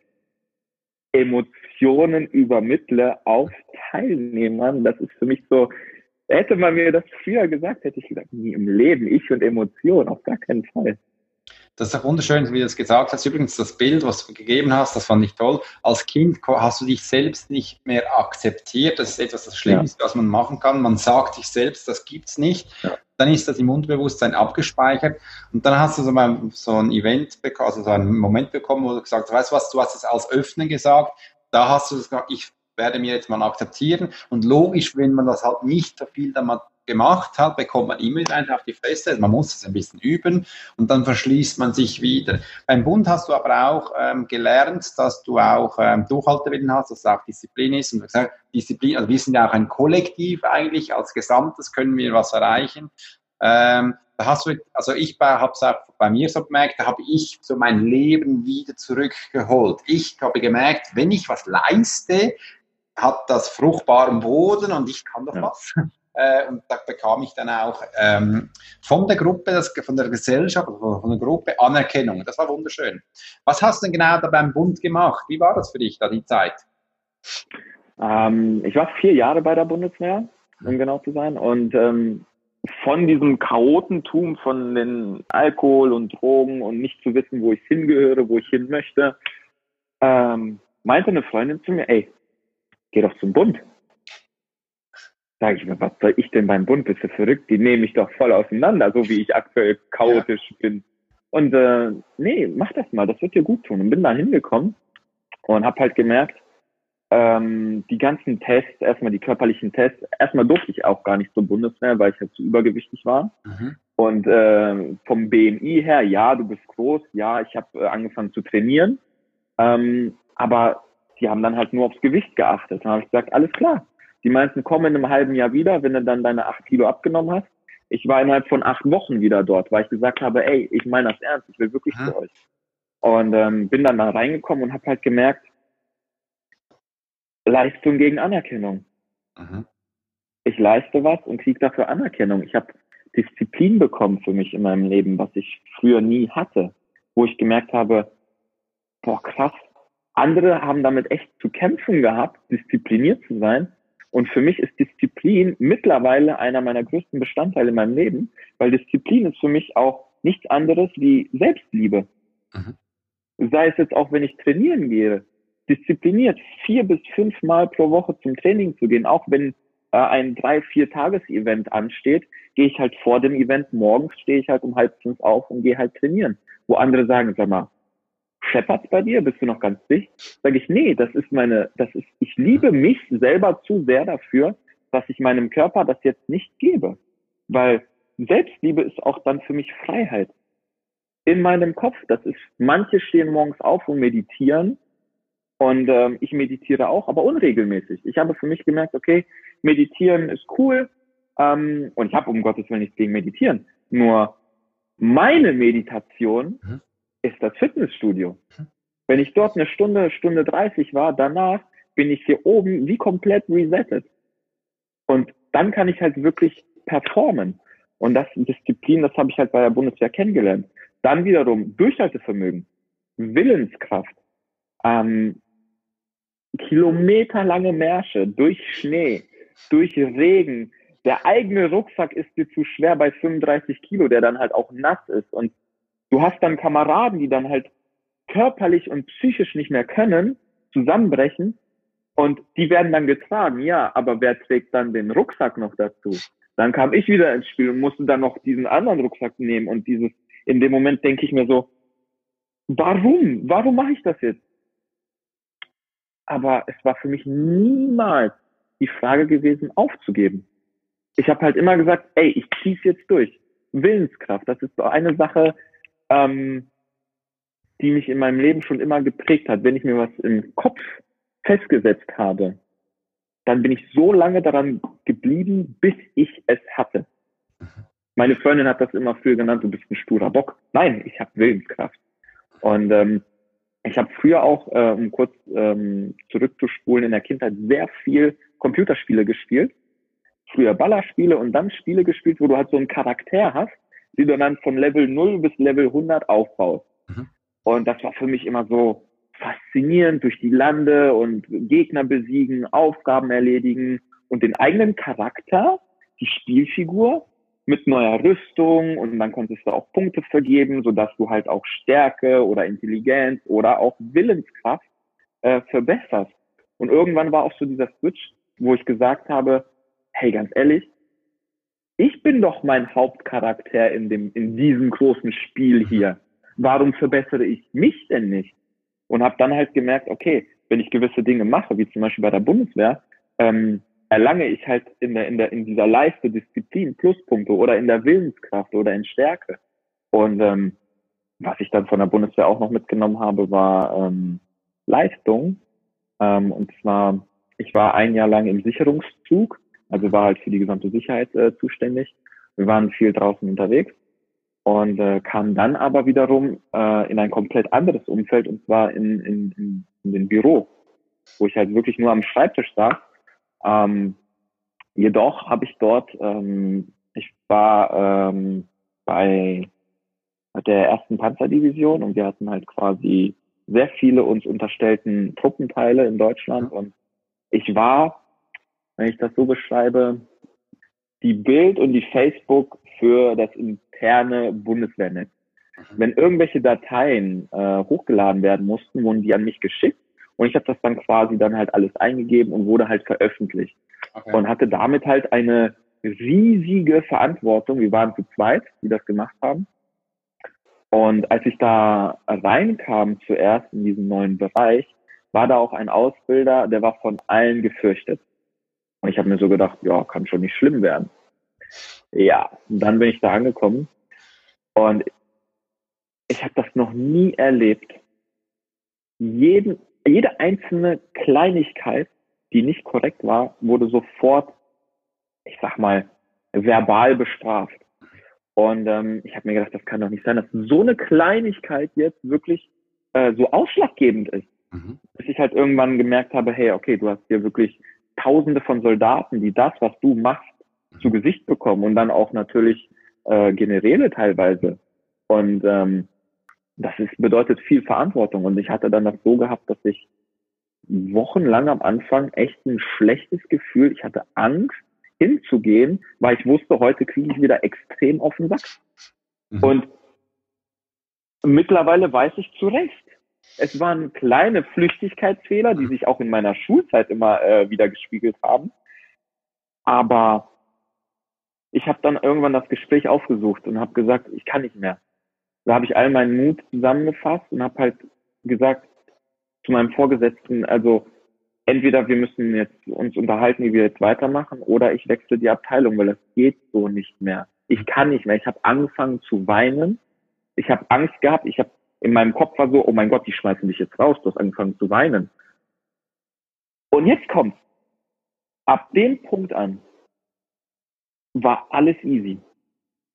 Emotionen übermittle auf Teilnehmern. Das ist für mich so, hätte man mir das früher gesagt, hätte ich gesagt, nie im Leben, ich und Emotionen, auf gar keinen Fall.
Das ist doch wunderschön, wie du es gesagt hast. Übrigens, das Bild, was du gegeben hast, das fand ich toll. Als Kind hast du dich selbst nicht mehr akzeptiert. Das ist etwas, das Schlimmste, ja. was man machen kann. Man sagt sich selbst, das gibt's nicht. Ja. Dann ist das im Unterbewusstsein abgespeichert. Und dann hast du so, mal so ein Event also so einen Moment bekommen, wo du gesagt hast, weißt du was, du hast es als Öffnen gesagt. Da hast du gesagt, ich werde mir jetzt mal akzeptieren. Und logisch, wenn man das halt nicht so viel damit gemacht hat, bekommt man immer wieder auf die Fresse. Man muss es ein bisschen üben und dann verschließt man sich wieder. Beim Bund hast du aber auch ähm, gelernt, dass du auch ähm, Durchhaltewillen hast, dass es auch Disziplin ist. Und gesagt, Disziplin, also wir sind ja auch ein Kollektiv eigentlich, als Gesamtes können wir was erreichen. Ähm, da hast du, also ich habe es auch bei mir so gemerkt, da habe ich so mein Leben wieder zurückgeholt. Ich habe gemerkt, wenn ich was leiste, hat das fruchtbaren Boden und ich kann doch ja. was. Äh, und da bekam ich dann auch ähm, von der Gruppe, das, von der Gesellschaft, von der Gruppe Anerkennung. Das war wunderschön. Was hast du denn genau da beim Bund gemacht? Wie war das für dich da die Zeit?
Ähm, ich war vier Jahre bei der Bundeswehr, um genau zu sein. Und ähm, von diesem Chaotentum, von den Alkohol und Drogen und nicht zu wissen, wo ich hingehöre, wo ich hin möchte, ähm, meinte eine Freundin zu mir, ey, geh doch zum Bund. Sag ich mir, was soll ich denn beim Bund? Bist du verrückt? Die nehme ich doch voll auseinander, so wie ich aktuell chaotisch ja. bin. Und äh, nee, mach das mal, das wird dir gut tun. Und bin da hingekommen und habe halt gemerkt, ähm, die ganzen Tests, erstmal die körperlichen Tests, erstmal durfte ich auch gar nicht zur Bundeswehr, weil ich halt zu übergewichtig war. Mhm. Und äh, vom BMI her, ja, du bist groß, ja, ich habe äh, angefangen zu trainieren. Ähm, aber die haben dann halt nur aufs Gewicht geachtet. Dann habe ich gesagt, alles klar, die meisten kommen in einem halben Jahr wieder, wenn du dann deine acht Kilo abgenommen hast. Ich war innerhalb von acht Wochen wieder dort, weil ich gesagt habe, ey, ich meine das ernst, ich will wirklich zu euch. Und ähm, bin dann da reingekommen und habe halt gemerkt, Leistung gegen Anerkennung. Mhm. Ich leiste was und kriege dafür Anerkennung. Ich habe Disziplin bekommen für mich in meinem Leben, was ich früher nie hatte, wo ich gemerkt habe, boah, krass, andere haben damit echt zu kämpfen gehabt, diszipliniert zu sein. Und für mich ist Disziplin mittlerweile einer meiner größten Bestandteile in meinem Leben, weil Disziplin ist für mich auch nichts anderes wie Selbstliebe. Mhm. Sei es jetzt auch, wenn ich trainieren gehe, diszipliniert vier bis fünf Mal pro Woche zum Training zu gehen, auch wenn äh, ein drei, vier Tages-Event ansteht, gehe ich halt vor dem Event morgens, stehe ich halt um halb fünf auf und gehe halt trainieren. Wo andere sagen, sag mal, scheppert's bei dir? Bist du noch ganz dicht? Sage ich, nee, das ist meine, das ist, ich liebe mich selber zu sehr dafür, dass ich meinem Körper das jetzt nicht gebe. Weil Selbstliebe ist auch dann für mich Freiheit. In meinem Kopf, das ist, manche stehen morgens auf und meditieren und ähm, ich meditiere auch, aber unregelmäßig. Ich habe für mich gemerkt, okay, meditieren ist cool ähm, und ich habe um Gottes Willen nichts gegen meditieren. Nur meine Meditation mhm ist das Fitnessstudio. Wenn ich dort eine Stunde, Stunde 30 war, danach bin ich hier oben wie komplett resettet. Und dann kann ich halt wirklich performen. Und das Disziplin, das habe ich halt bei der Bundeswehr kennengelernt. Dann wiederum Durchhaltevermögen, Willenskraft, ähm, kilometerlange Märsche durch Schnee, durch Regen. Der eigene Rucksack ist dir zu schwer bei 35 Kilo, der dann halt auch nass ist. Und Du hast dann Kameraden, die dann halt körperlich und psychisch nicht mehr können, zusammenbrechen Und die werden dann getragen, ja, aber wer trägt dann den Rucksack noch dazu? Dann kam ich wieder ins Spiel und musste dann noch diesen anderen Rucksack nehmen und dieses, in dem Moment denke ich mir so, warum? Warum mache ich das jetzt? Aber es war für mich niemals die Frage gewesen, aufzugeben. Ich habe halt immer gesagt, ey, ich zieh's jetzt durch. Willenskraft, das ist so eine Sache, ähm, die mich in meinem Leben schon immer geprägt hat. Wenn ich mir was im Kopf festgesetzt habe, dann bin ich so lange daran geblieben, bis ich es hatte. Meine Freundin hat das immer früher genannt, du bist ein sturer Bock. Nein, ich habe Willenskraft. Und ähm, ich habe früher auch, äh, um kurz ähm, zurückzuspulen, in der Kindheit sehr viel Computerspiele gespielt. Früher Ballerspiele und dann Spiele gespielt, wo du halt so einen Charakter hast, die du dann von Level 0 bis Level 100 aufbaust. Mhm. Und das war für mich immer so faszinierend durch die Lande und Gegner besiegen, Aufgaben erledigen und den eigenen Charakter, die Spielfigur mit neuer Rüstung und dann konntest du auch Punkte vergeben, sodass du halt auch Stärke oder Intelligenz oder auch Willenskraft äh, verbesserst. Und irgendwann war auch so dieser Switch, wo ich gesagt habe, hey, ganz ehrlich, ich bin doch mein Hauptcharakter in dem, in diesem großen Spiel hier. Warum verbessere ich mich denn nicht? Und habe dann halt gemerkt, okay, wenn ich gewisse Dinge mache, wie zum Beispiel bei der Bundeswehr, ähm, erlange ich halt in der, in der, in dieser Leiste Disziplin Pluspunkte oder in der Willenskraft oder in Stärke. Und ähm, was ich dann von der Bundeswehr auch noch mitgenommen habe, war ähm, Leistung. Ähm, und zwar, ich war ein Jahr lang im Sicherungszug, also war halt für die gesamte Sicherheit äh, zuständig. Wir waren viel draußen unterwegs und äh, kam dann aber wiederum äh, in ein komplett anderes Umfeld und zwar in, in, in, in den Büro, wo ich halt wirklich nur am Schreibtisch saß ähm, jedoch habe ich dort, ähm, ich war ähm, bei der ersten Panzerdivision und wir hatten halt quasi sehr viele uns unterstellten Truppenteile in Deutschland und ich war, wenn ich das so beschreibe, die Bild und die Facebook für das interne Bundeswehrnetz. Mhm. Wenn irgendwelche Dateien äh, hochgeladen werden mussten, wurden die an mich geschickt und ich habe das dann quasi dann halt alles eingegeben und wurde halt veröffentlicht. Okay. Und hatte damit halt eine riesige Verantwortung. Wir waren zu zweit, die das gemacht haben. Und als ich da reinkam zuerst in diesen neuen Bereich, war da auch ein Ausbilder, der war von allen gefürchtet. Und ich habe mir so gedacht, ja, kann schon nicht schlimm werden. Ja, und dann bin ich da angekommen und ich habe das noch nie erlebt. Jeden jede einzelne Kleinigkeit, die nicht korrekt war, wurde sofort, ich sag mal, verbal bestraft. Und ähm, ich habe mir gedacht, das kann doch nicht sein, dass so eine Kleinigkeit jetzt wirklich äh, so ausschlaggebend ist. Mhm. Bis ich halt irgendwann gemerkt habe, hey, okay, du hast hier wirklich Tausende von Soldaten, die das, was du machst, zu Gesicht bekommen und dann auch natürlich äh, Generäle teilweise. Und ähm, das ist, bedeutet viel Verantwortung. Und ich hatte dann das so gehabt, dass ich wochenlang am Anfang echt ein schlechtes Gefühl, ich hatte Angst hinzugehen, weil ich wusste, heute kriege ich wieder extrem auf den Sack. Mhm. Und mittlerweile weiß ich zu Recht. Es waren kleine Flüchtigkeitsfehler, die sich auch in meiner Schulzeit immer äh, wieder gespiegelt haben. Aber ich habe dann irgendwann das Gespräch aufgesucht und habe gesagt, ich kann nicht mehr da habe ich all meinen Mut zusammengefasst und habe halt gesagt zu meinem Vorgesetzten, also entweder wir müssen jetzt uns unterhalten, wie wir jetzt weitermachen, oder ich wechsle die Abteilung, weil das geht so nicht mehr. Ich kann nicht mehr. Ich habe angefangen zu weinen. Ich habe Angst gehabt. Ich habe in meinem Kopf war so, oh mein Gott, die schmeißen dich jetzt raus. Du hast angefangen zu weinen. Und jetzt kommt, ab dem Punkt an war alles easy.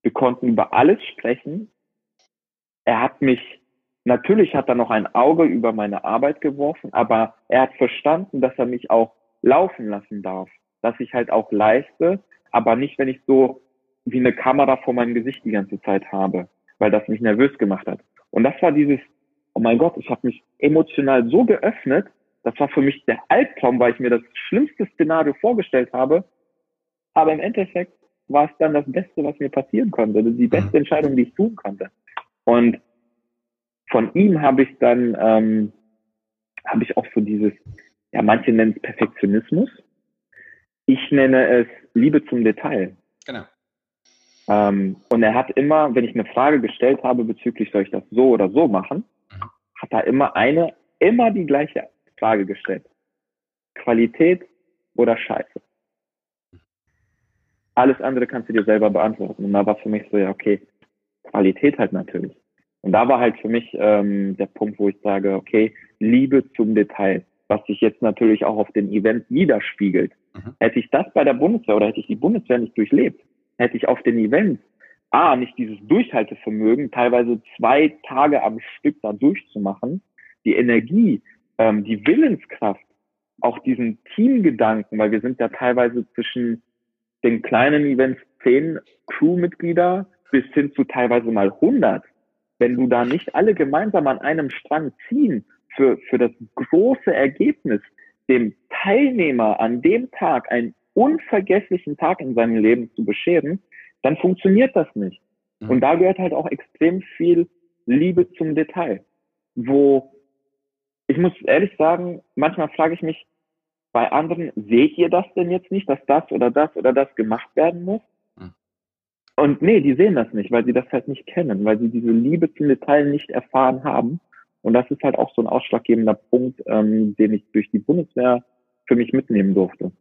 Wir konnten über alles sprechen er hat mich, natürlich hat er noch ein Auge über meine Arbeit geworfen, aber er hat verstanden, dass er mich auch laufen lassen darf, dass ich halt auch leiste, aber nicht, wenn ich so wie eine Kamera vor meinem Gesicht die ganze Zeit habe, weil das mich nervös gemacht hat. Und das war dieses, oh mein Gott, ich habe mich emotional so geöffnet, das war für mich der Albtraum, weil ich mir das schlimmste Szenario vorgestellt habe. Aber im Endeffekt war es dann das Beste, was mir passieren konnte, die beste mhm. Entscheidung, die ich tun konnte. Und von ihm habe ich dann, ähm, habe ich auch so dieses, ja, manche nennen es Perfektionismus. Ich nenne es Liebe zum Detail.
Genau.
Ähm, und er hat immer, wenn ich eine Frage gestellt habe bezüglich, soll ich das so oder so machen, mhm. hat er immer eine, immer die gleiche Frage gestellt. Qualität oder Scheiße? Alles andere kannst du dir selber beantworten. Und da war für mich so, ja, okay, Qualität halt natürlich. Und da war halt für mich ähm, der Punkt, wo ich sage, okay, Liebe zum Detail, was sich jetzt natürlich auch auf den Event widerspiegelt. Mhm. Hätte ich das bei der Bundeswehr oder hätte ich die Bundeswehr nicht durchlebt, hätte ich auf den Events A, nicht dieses Durchhaltevermögen, teilweise zwei Tage am Stück da durchzumachen, die Energie, ähm, die Willenskraft, auch diesen Teamgedanken, weil wir sind ja teilweise zwischen den kleinen Events zehn Crewmitglieder bis hin zu teilweise mal 100. Wenn du da nicht alle gemeinsam an einem Strang ziehen für, für das große Ergebnis, dem Teilnehmer an dem Tag einen unvergesslichen Tag in seinem Leben zu bescheren, dann funktioniert das nicht. Mhm. Und da gehört halt auch extrem viel Liebe zum Detail, wo ich muss ehrlich sagen, manchmal frage ich mich, bei anderen, seht ihr das denn jetzt nicht, dass das oder das oder das gemacht werden muss? Mhm. Und nee, die sehen das nicht, weil sie das halt nicht kennen, weil sie diese Liebe zum Detail nicht erfahren haben. Und das ist halt auch so ein ausschlaggebender Punkt, ähm, den ich durch die Bundeswehr für mich mitnehmen durfte.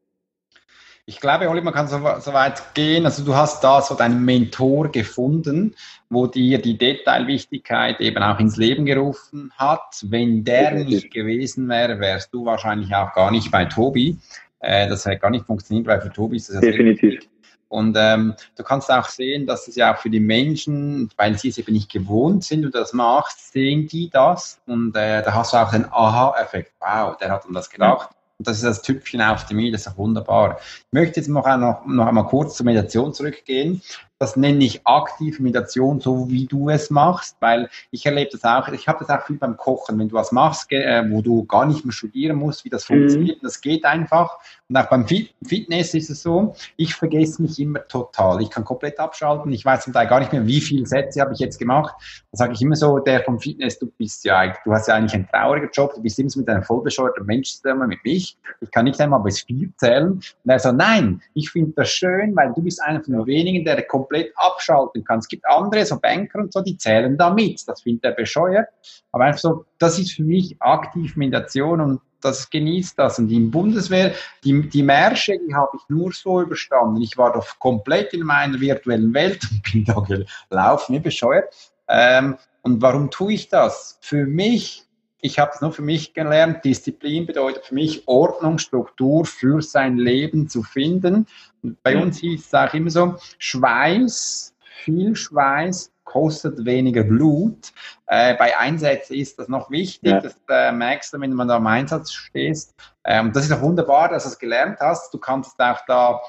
Ich glaube, Olli, man kann so, so, weit gehen. Also du hast da so deinen Mentor gefunden, wo dir die Detailwichtigkeit eben auch ins Leben gerufen hat. Wenn der nicht gewesen wäre, wärst du wahrscheinlich auch gar nicht bei Tobi. Äh, das hätte gar nicht funktioniert, weil für Tobi ist das
definitiv.
Und ähm, du kannst auch sehen, dass es ja auch für die Menschen, weil sie es eben nicht gewohnt sind und das machst, sehen die das und äh, da hast du auch den Aha-Effekt. Wow, der hat an das gedacht. Und das ist das Tüpfchen auf dem i, das ist auch wunderbar. Ich möchte jetzt noch, noch, noch einmal kurz zur Meditation zurückgehen. Das nenne ich aktive Meditation, so wie du es machst, weil ich erlebe das auch, ich habe das auch viel beim Kochen, wenn du was machst, äh, wo du gar nicht mehr studieren musst, wie das mhm. funktioniert, das geht einfach. Und auch beim Fitness ist es so, ich vergesse mich immer total. Ich kann komplett abschalten, ich weiß zum Teil gar nicht mehr, wie viele Sätze habe ich jetzt gemacht. Da sage ich immer so, der vom Fitness, du bist ja, du hast ja eigentlich einen traurigen Job, du bist immer so mit einem vollbescheuerten Mensch zusammen mit mich. Ich kann nicht einmal bis vier zählen. Und er sagt, nein, ich finde das schön, weil du bist einer von den wenigen, der kommt komplett abschalten kann. Es gibt andere, so Banker und so, die zählen da mit. Das findet er bescheuert. Aber einfach so, das ist für mich aktiv Meditation und das genießt das. Und die Bundeswehr, die, die Märsche, die habe ich nur so überstanden. Ich war doch komplett in meiner virtuellen Welt und bin da gelaufen, wie bescheuert. Ähm, und warum tue ich das? Für mich ich habe es nur für mich gelernt, Disziplin bedeutet für mich Ordnung, Struktur für sein Leben zu finden. Und bei uns hieß es auch immer so, Schweiß, viel Schweiß kostet weniger Blut. Äh, bei Einsätzen ist das noch wichtig, ja. das äh, merkst du, wenn man da am Einsatz stehst. Ähm, das ist auch wunderbar, dass du es gelernt hast. Du kannst auch da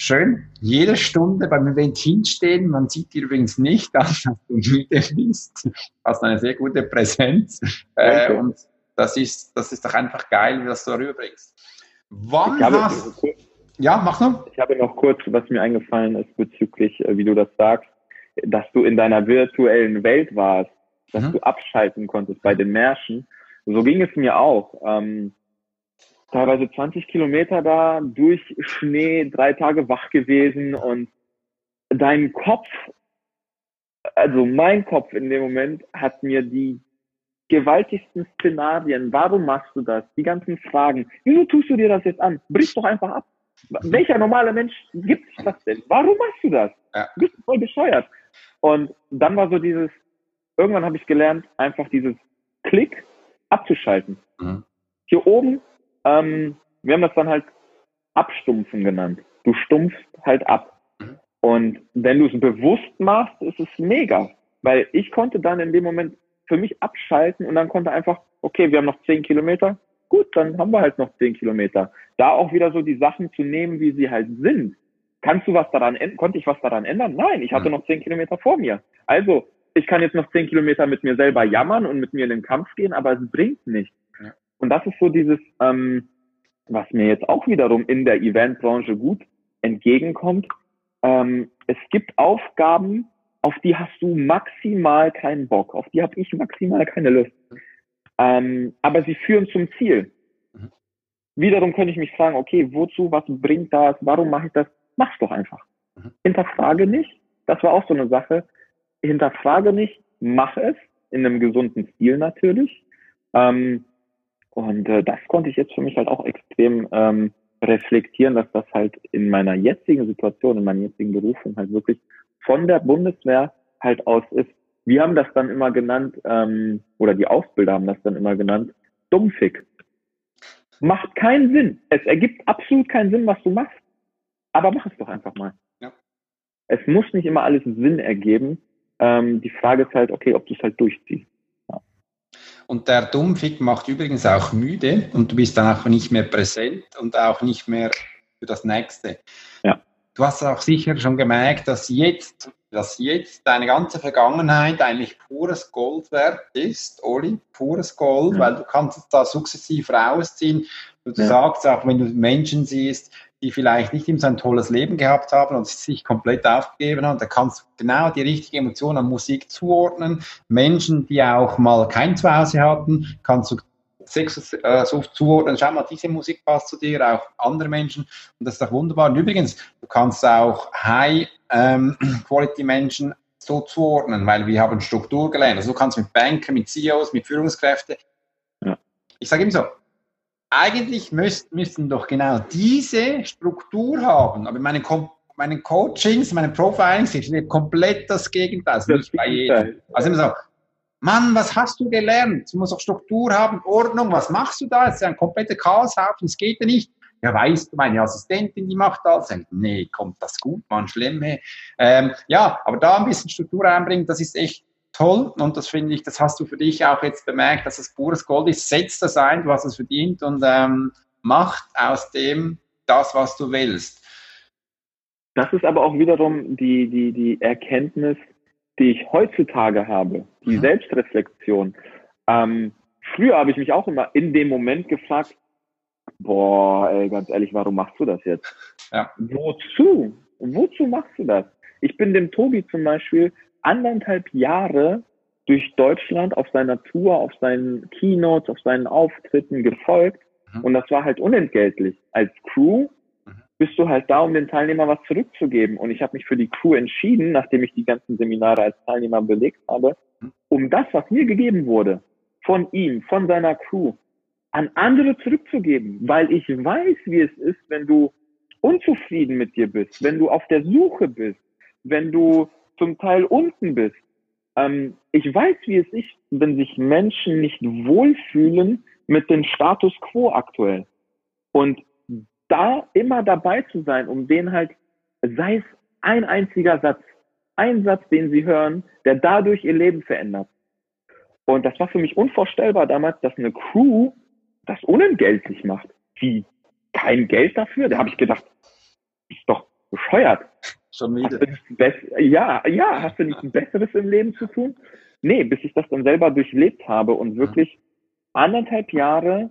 Schön. Jede Stunde beim Event hinstehen. Man sieht dir übrigens nicht an, dass du müde bist. Du hast eine sehr gute Präsenz. Äh, und das ist, das ist doch einfach geil, wie das du rüberbringst.
Wann habe, hast Ja, mach noch. Ich habe noch kurz, was mir eingefallen ist bezüglich, äh, wie du das sagst, dass du in deiner virtuellen Welt warst, dass mhm. du abschalten konntest bei den Märschen. So ging es mir auch. Ähm, teilweise 20 Kilometer da durch Schnee, drei Tage wach gewesen und dein Kopf, also mein Kopf in dem Moment hat mir die gewaltigsten Szenarien, warum machst du das, die ganzen Fragen, wieso tust du dir das jetzt an? Brich doch einfach ab. Welcher normale Mensch gibt sich das denn? Warum machst du das? Ja. Du bist voll bescheuert. Und dann war so dieses, irgendwann habe ich gelernt, einfach dieses Klick abzuschalten. Mhm. Hier oben ähm, wir haben das dann halt Abstumpfen genannt. Du stumpfst halt ab. Mhm. Und wenn du es bewusst machst, ist es mega. Weil ich konnte dann in dem Moment für mich abschalten und dann konnte einfach, okay, wir haben noch zehn Kilometer. Gut, dann haben wir halt noch zehn Kilometer. Da auch wieder so die Sachen zu nehmen, wie sie halt sind. Kannst du was daran ändern? Konnte ich was daran ändern? Nein, ich hatte mhm. noch zehn Kilometer vor mir. Also, ich kann jetzt noch zehn Kilometer mit mir selber jammern und mit mir in den Kampf gehen, aber es bringt nichts. Und das ist so dieses, ähm, was mir jetzt auch wiederum in der Eventbranche gut entgegenkommt. Ähm, es gibt Aufgaben, auf die hast du maximal keinen Bock, auf die habe ich maximal keine Lust. Ähm, aber sie führen zum Ziel. Mhm. wiederum könnte ich mich fragen, okay, wozu, was bringt das, warum mache ich das? Mach's doch einfach. Mhm. Hinterfrage nicht. Das war auch so eine Sache. Hinterfrage nicht, mach es in einem gesunden Stil natürlich. Ähm, und äh, das konnte ich jetzt für mich halt auch extrem ähm, reflektieren, dass das halt in meiner jetzigen Situation, in meiner jetzigen Berufung halt wirklich von der Bundeswehr halt aus ist. Wir haben das dann immer genannt, ähm, oder die Ausbilder haben das dann immer genannt, Dummfick. Macht keinen Sinn. Es ergibt absolut keinen Sinn, was du machst. Aber mach es doch einfach mal. Ja. Es muss nicht immer alles Sinn ergeben. Ähm, die Frage ist halt, okay, ob du es halt durchziehst.
Und der Dummfick macht übrigens auch müde und du bist dann auch nicht mehr präsent und auch nicht mehr für das Nächste. Ja. Du hast auch sicher schon gemerkt, dass jetzt, dass jetzt deine ganze Vergangenheit eigentlich pures Gold wert ist, Oli, pures Gold, ja. weil du kannst es da sukzessiv rausziehen. Du ja. sagst auch, wenn du Menschen siehst, die vielleicht nicht immer so ein tolles Leben gehabt haben und sich komplett aufgegeben haben. Da kannst du genau die richtige Emotion an Musik zuordnen. Menschen, die auch mal kein Zuhause hatten, kannst du Sex äh, so zuordnen. Schau mal, diese Musik passt zu dir, auch andere Menschen. Und das ist doch wunderbar. Und übrigens, du kannst auch High-Quality-Menschen ähm, so zuordnen, weil wir haben Struktur gelernt. Also du kannst mit Banken, mit CEOs, mit Führungskräften. Ja. Ich sage immer so, eigentlich müssten, müssten doch genau diese Struktur haben. Aber meine meinen Coachings, meinen Profilings ist komplett das Gegenteil. Also nicht bei jedem. Also immer so, Mann, was hast du gelernt? Du musst doch Struktur haben, Ordnung, was machst du da? Es ist ein kompletter Chaoshaufen, es geht ja nicht. Ja, weißt du, meine Assistentin, die macht das. Nee, kommt das gut, Mann, schlimm. Ähm, ja, aber da ein bisschen Struktur einbringen, das ist echt toll und das finde ich, das hast du für dich auch jetzt bemerkt, dass es pures Gold ist. Setz das ein, du hast es verdient und ähm, macht aus dem das, was du willst.
Das ist aber auch wiederum die, die, die Erkenntnis, die ich heutzutage habe, die mhm. Selbstreflexion. Ähm, früher habe ich mich auch immer in dem Moment gefragt, boah, ey, ganz ehrlich, warum machst du das jetzt? Ja. Wozu? Wozu machst du das? Ich bin dem Tobi zum Beispiel anderthalb Jahre durch Deutschland auf seiner Tour, auf seinen Keynotes, auf seinen Auftritten gefolgt. Mhm. Und das war halt unentgeltlich. Als Crew mhm. bist du halt da, um den Teilnehmern was zurückzugeben. Und ich habe mich für die Crew entschieden, nachdem ich die ganzen Seminare als Teilnehmer belegt habe, mhm. um das, was mir gegeben wurde, von ihm, von seiner Crew, an andere zurückzugeben. Weil ich weiß, wie es ist, wenn du unzufrieden mit dir bist, wenn du auf der Suche bist, wenn du zum Teil unten bist. Ähm, ich weiß, wie es ist, wenn sich Menschen nicht wohlfühlen mit dem Status quo aktuell. Und da immer dabei zu sein, um den halt, sei es ein einziger Satz, ein Satz, den sie hören, der dadurch ihr Leben verändert. Und das war für mich unvorstellbar damals, dass eine Crew das unentgeltlich macht. Wie? Kein Geld dafür? Da habe ich gedacht, ist doch bescheuert. Schon wieder. Ja, ja, hast du nicht ein Besseres im Leben zu tun? Nee, bis ich das dann selber durchlebt habe und wirklich anderthalb Jahre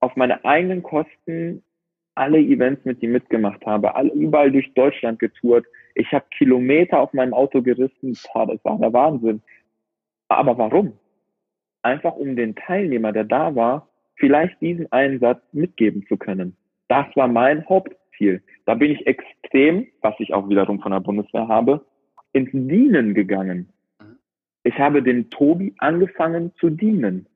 auf meine eigenen Kosten alle Events mit ihm mitgemacht habe, alle, überall durch Deutschland getourt. Ich habe Kilometer auf meinem Auto gerissen. Boah, das war der Wahnsinn. Aber warum? Einfach um den Teilnehmer, der da war, vielleicht diesen Einsatz mitgeben zu können. Das war mein Haupt, Ziel. Da bin ich extrem, was ich auch wiederum von der Bundeswehr habe, ins Dienen gegangen. Mhm. Ich habe den Tobi angefangen zu dienen,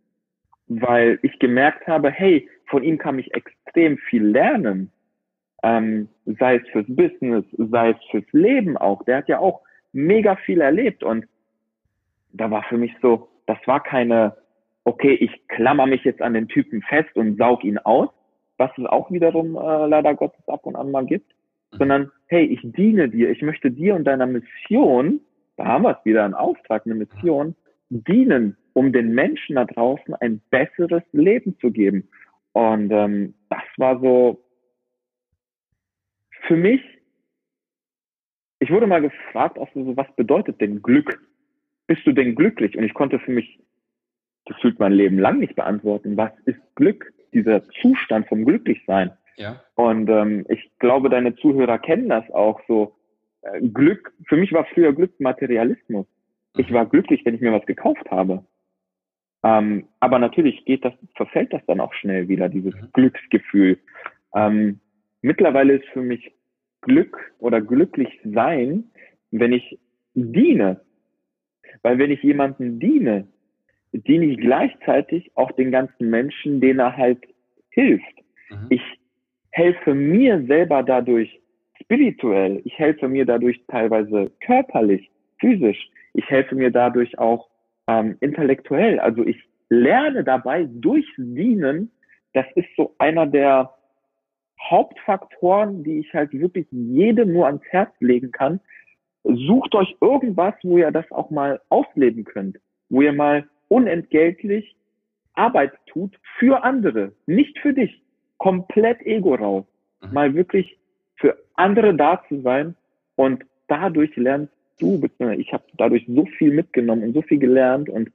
weil ich gemerkt habe, hey, von ihm kann ich extrem viel lernen. Ähm, sei es fürs Business, sei es fürs Leben auch. Der hat ja auch mega viel erlebt und da war für mich so, das war keine, okay, ich klammer mich jetzt an den Typen fest und saug ihn aus, was es auch wiederum äh, leider Gottes ab und an mal gibt, mhm. sondern hey, ich diene dir, ich möchte dir und deiner Mission, da haben wir es wieder, einen Auftrag, eine Mission, dienen, um den Menschen da draußen ein besseres Leben zu geben. Und ähm, das war so für mich, ich wurde mal gefragt, auch so, was bedeutet denn Glück? Bist du denn glücklich? Und ich konnte für mich gefühlt mein Leben lang nicht beantworten. Was ist Glück? Dieser Zustand vom Glücklichsein. Ja. Und ähm, ich glaube, deine Zuhörer kennen das auch so. Äh, Glück, für mich war früher Glück Materialismus. Ich mhm. war glücklich, wenn ich mir was gekauft habe. Ähm, aber natürlich geht das, verfällt das dann auch schnell wieder, dieses mhm. Glücksgefühl. Ähm, mittlerweile ist für mich Glück oder glücklich sein, wenn ich diene. Weil wenn ich jemanden diene, diene ich gleichzeitig auch den ganzen Menschen, denen er halt hilft. Mhm. Ich helfe mir selber dadurch spirituell. Ich helfe mir dadurch teilweise körperlich, physisch. Ich helfe mir dadurch auch ähm, intellektuell. Also ich lerne dabei durchs Dienen. Das ist so einer der Hauptfaktoren, die ich halt wirklich jedem nur ans Herz legen kann. Sucht euch irgendwas, wo ihr das auch mal ausleben könnt, wo ihr mal unentgeltlich Arbeit tut für andere, nicht für dich. Komplett Ego raus. Mhm. Mal wirklich für andere da zu sein und dadurch lernst du, ich habe dadurch so viel mitgenommen und so viel gelernt und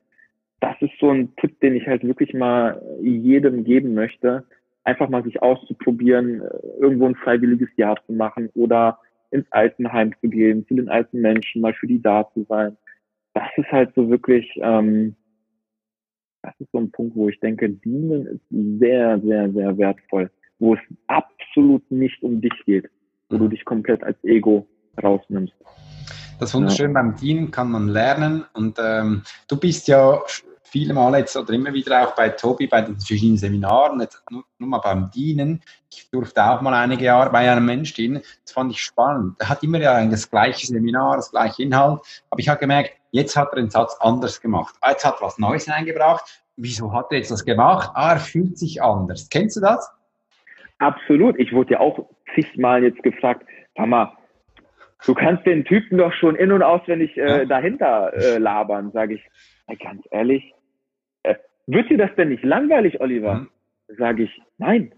das ist so ein Tipp, den ich halt wirklich mal jedem geben möchte, einfach mal sich auszuprobieren, irgendwo ein freiwilliges Jahr zu machen oder ins Altenheim zu gehen, zu den alten Menschen, mal für die da zu sein. Das ist halt so wirklich, ähm, das ist so ein Punkt, wo ich denke, Dienen ist sehr, sehr, sehr wertvoll, wo es absolut nicht um dich geht, wo du mhm. dich komplett als Ego rausnimmst.
Das Wunderschön ja. beim Dienen kann man lernen und ähm, du bist ja viele Male jetzt oder immer wieder auch bei Tobi bei den verschiedenen Seminaren, jetzt nur, nur, mal beim Dienen. Ich durfte auch mal einige Jahre bei einem Menschen dienen. Das fand ich spannend. Er hat immer ja das gleiche Seminar, das gleiche Inhalt. Aber ich habe gemerkt, jetzt hat er den Satz anders gemacht. Ah, jetzt hat er was Neues eingebracht. Wieso hat er jetzt das gemacht? Ah, er fühlt sich anders. Kennst du das?
Absolut. Ich wurde ja auch zigmal jetzt gefragt, Mama, du kannst den Typen doch schon in- und auswendig äh, dahinter äh, labern, sage ich. Na, ganz ehrlich, wird dir das denn nicht langweilig, Oliver? Mhm. Sage ich, nein.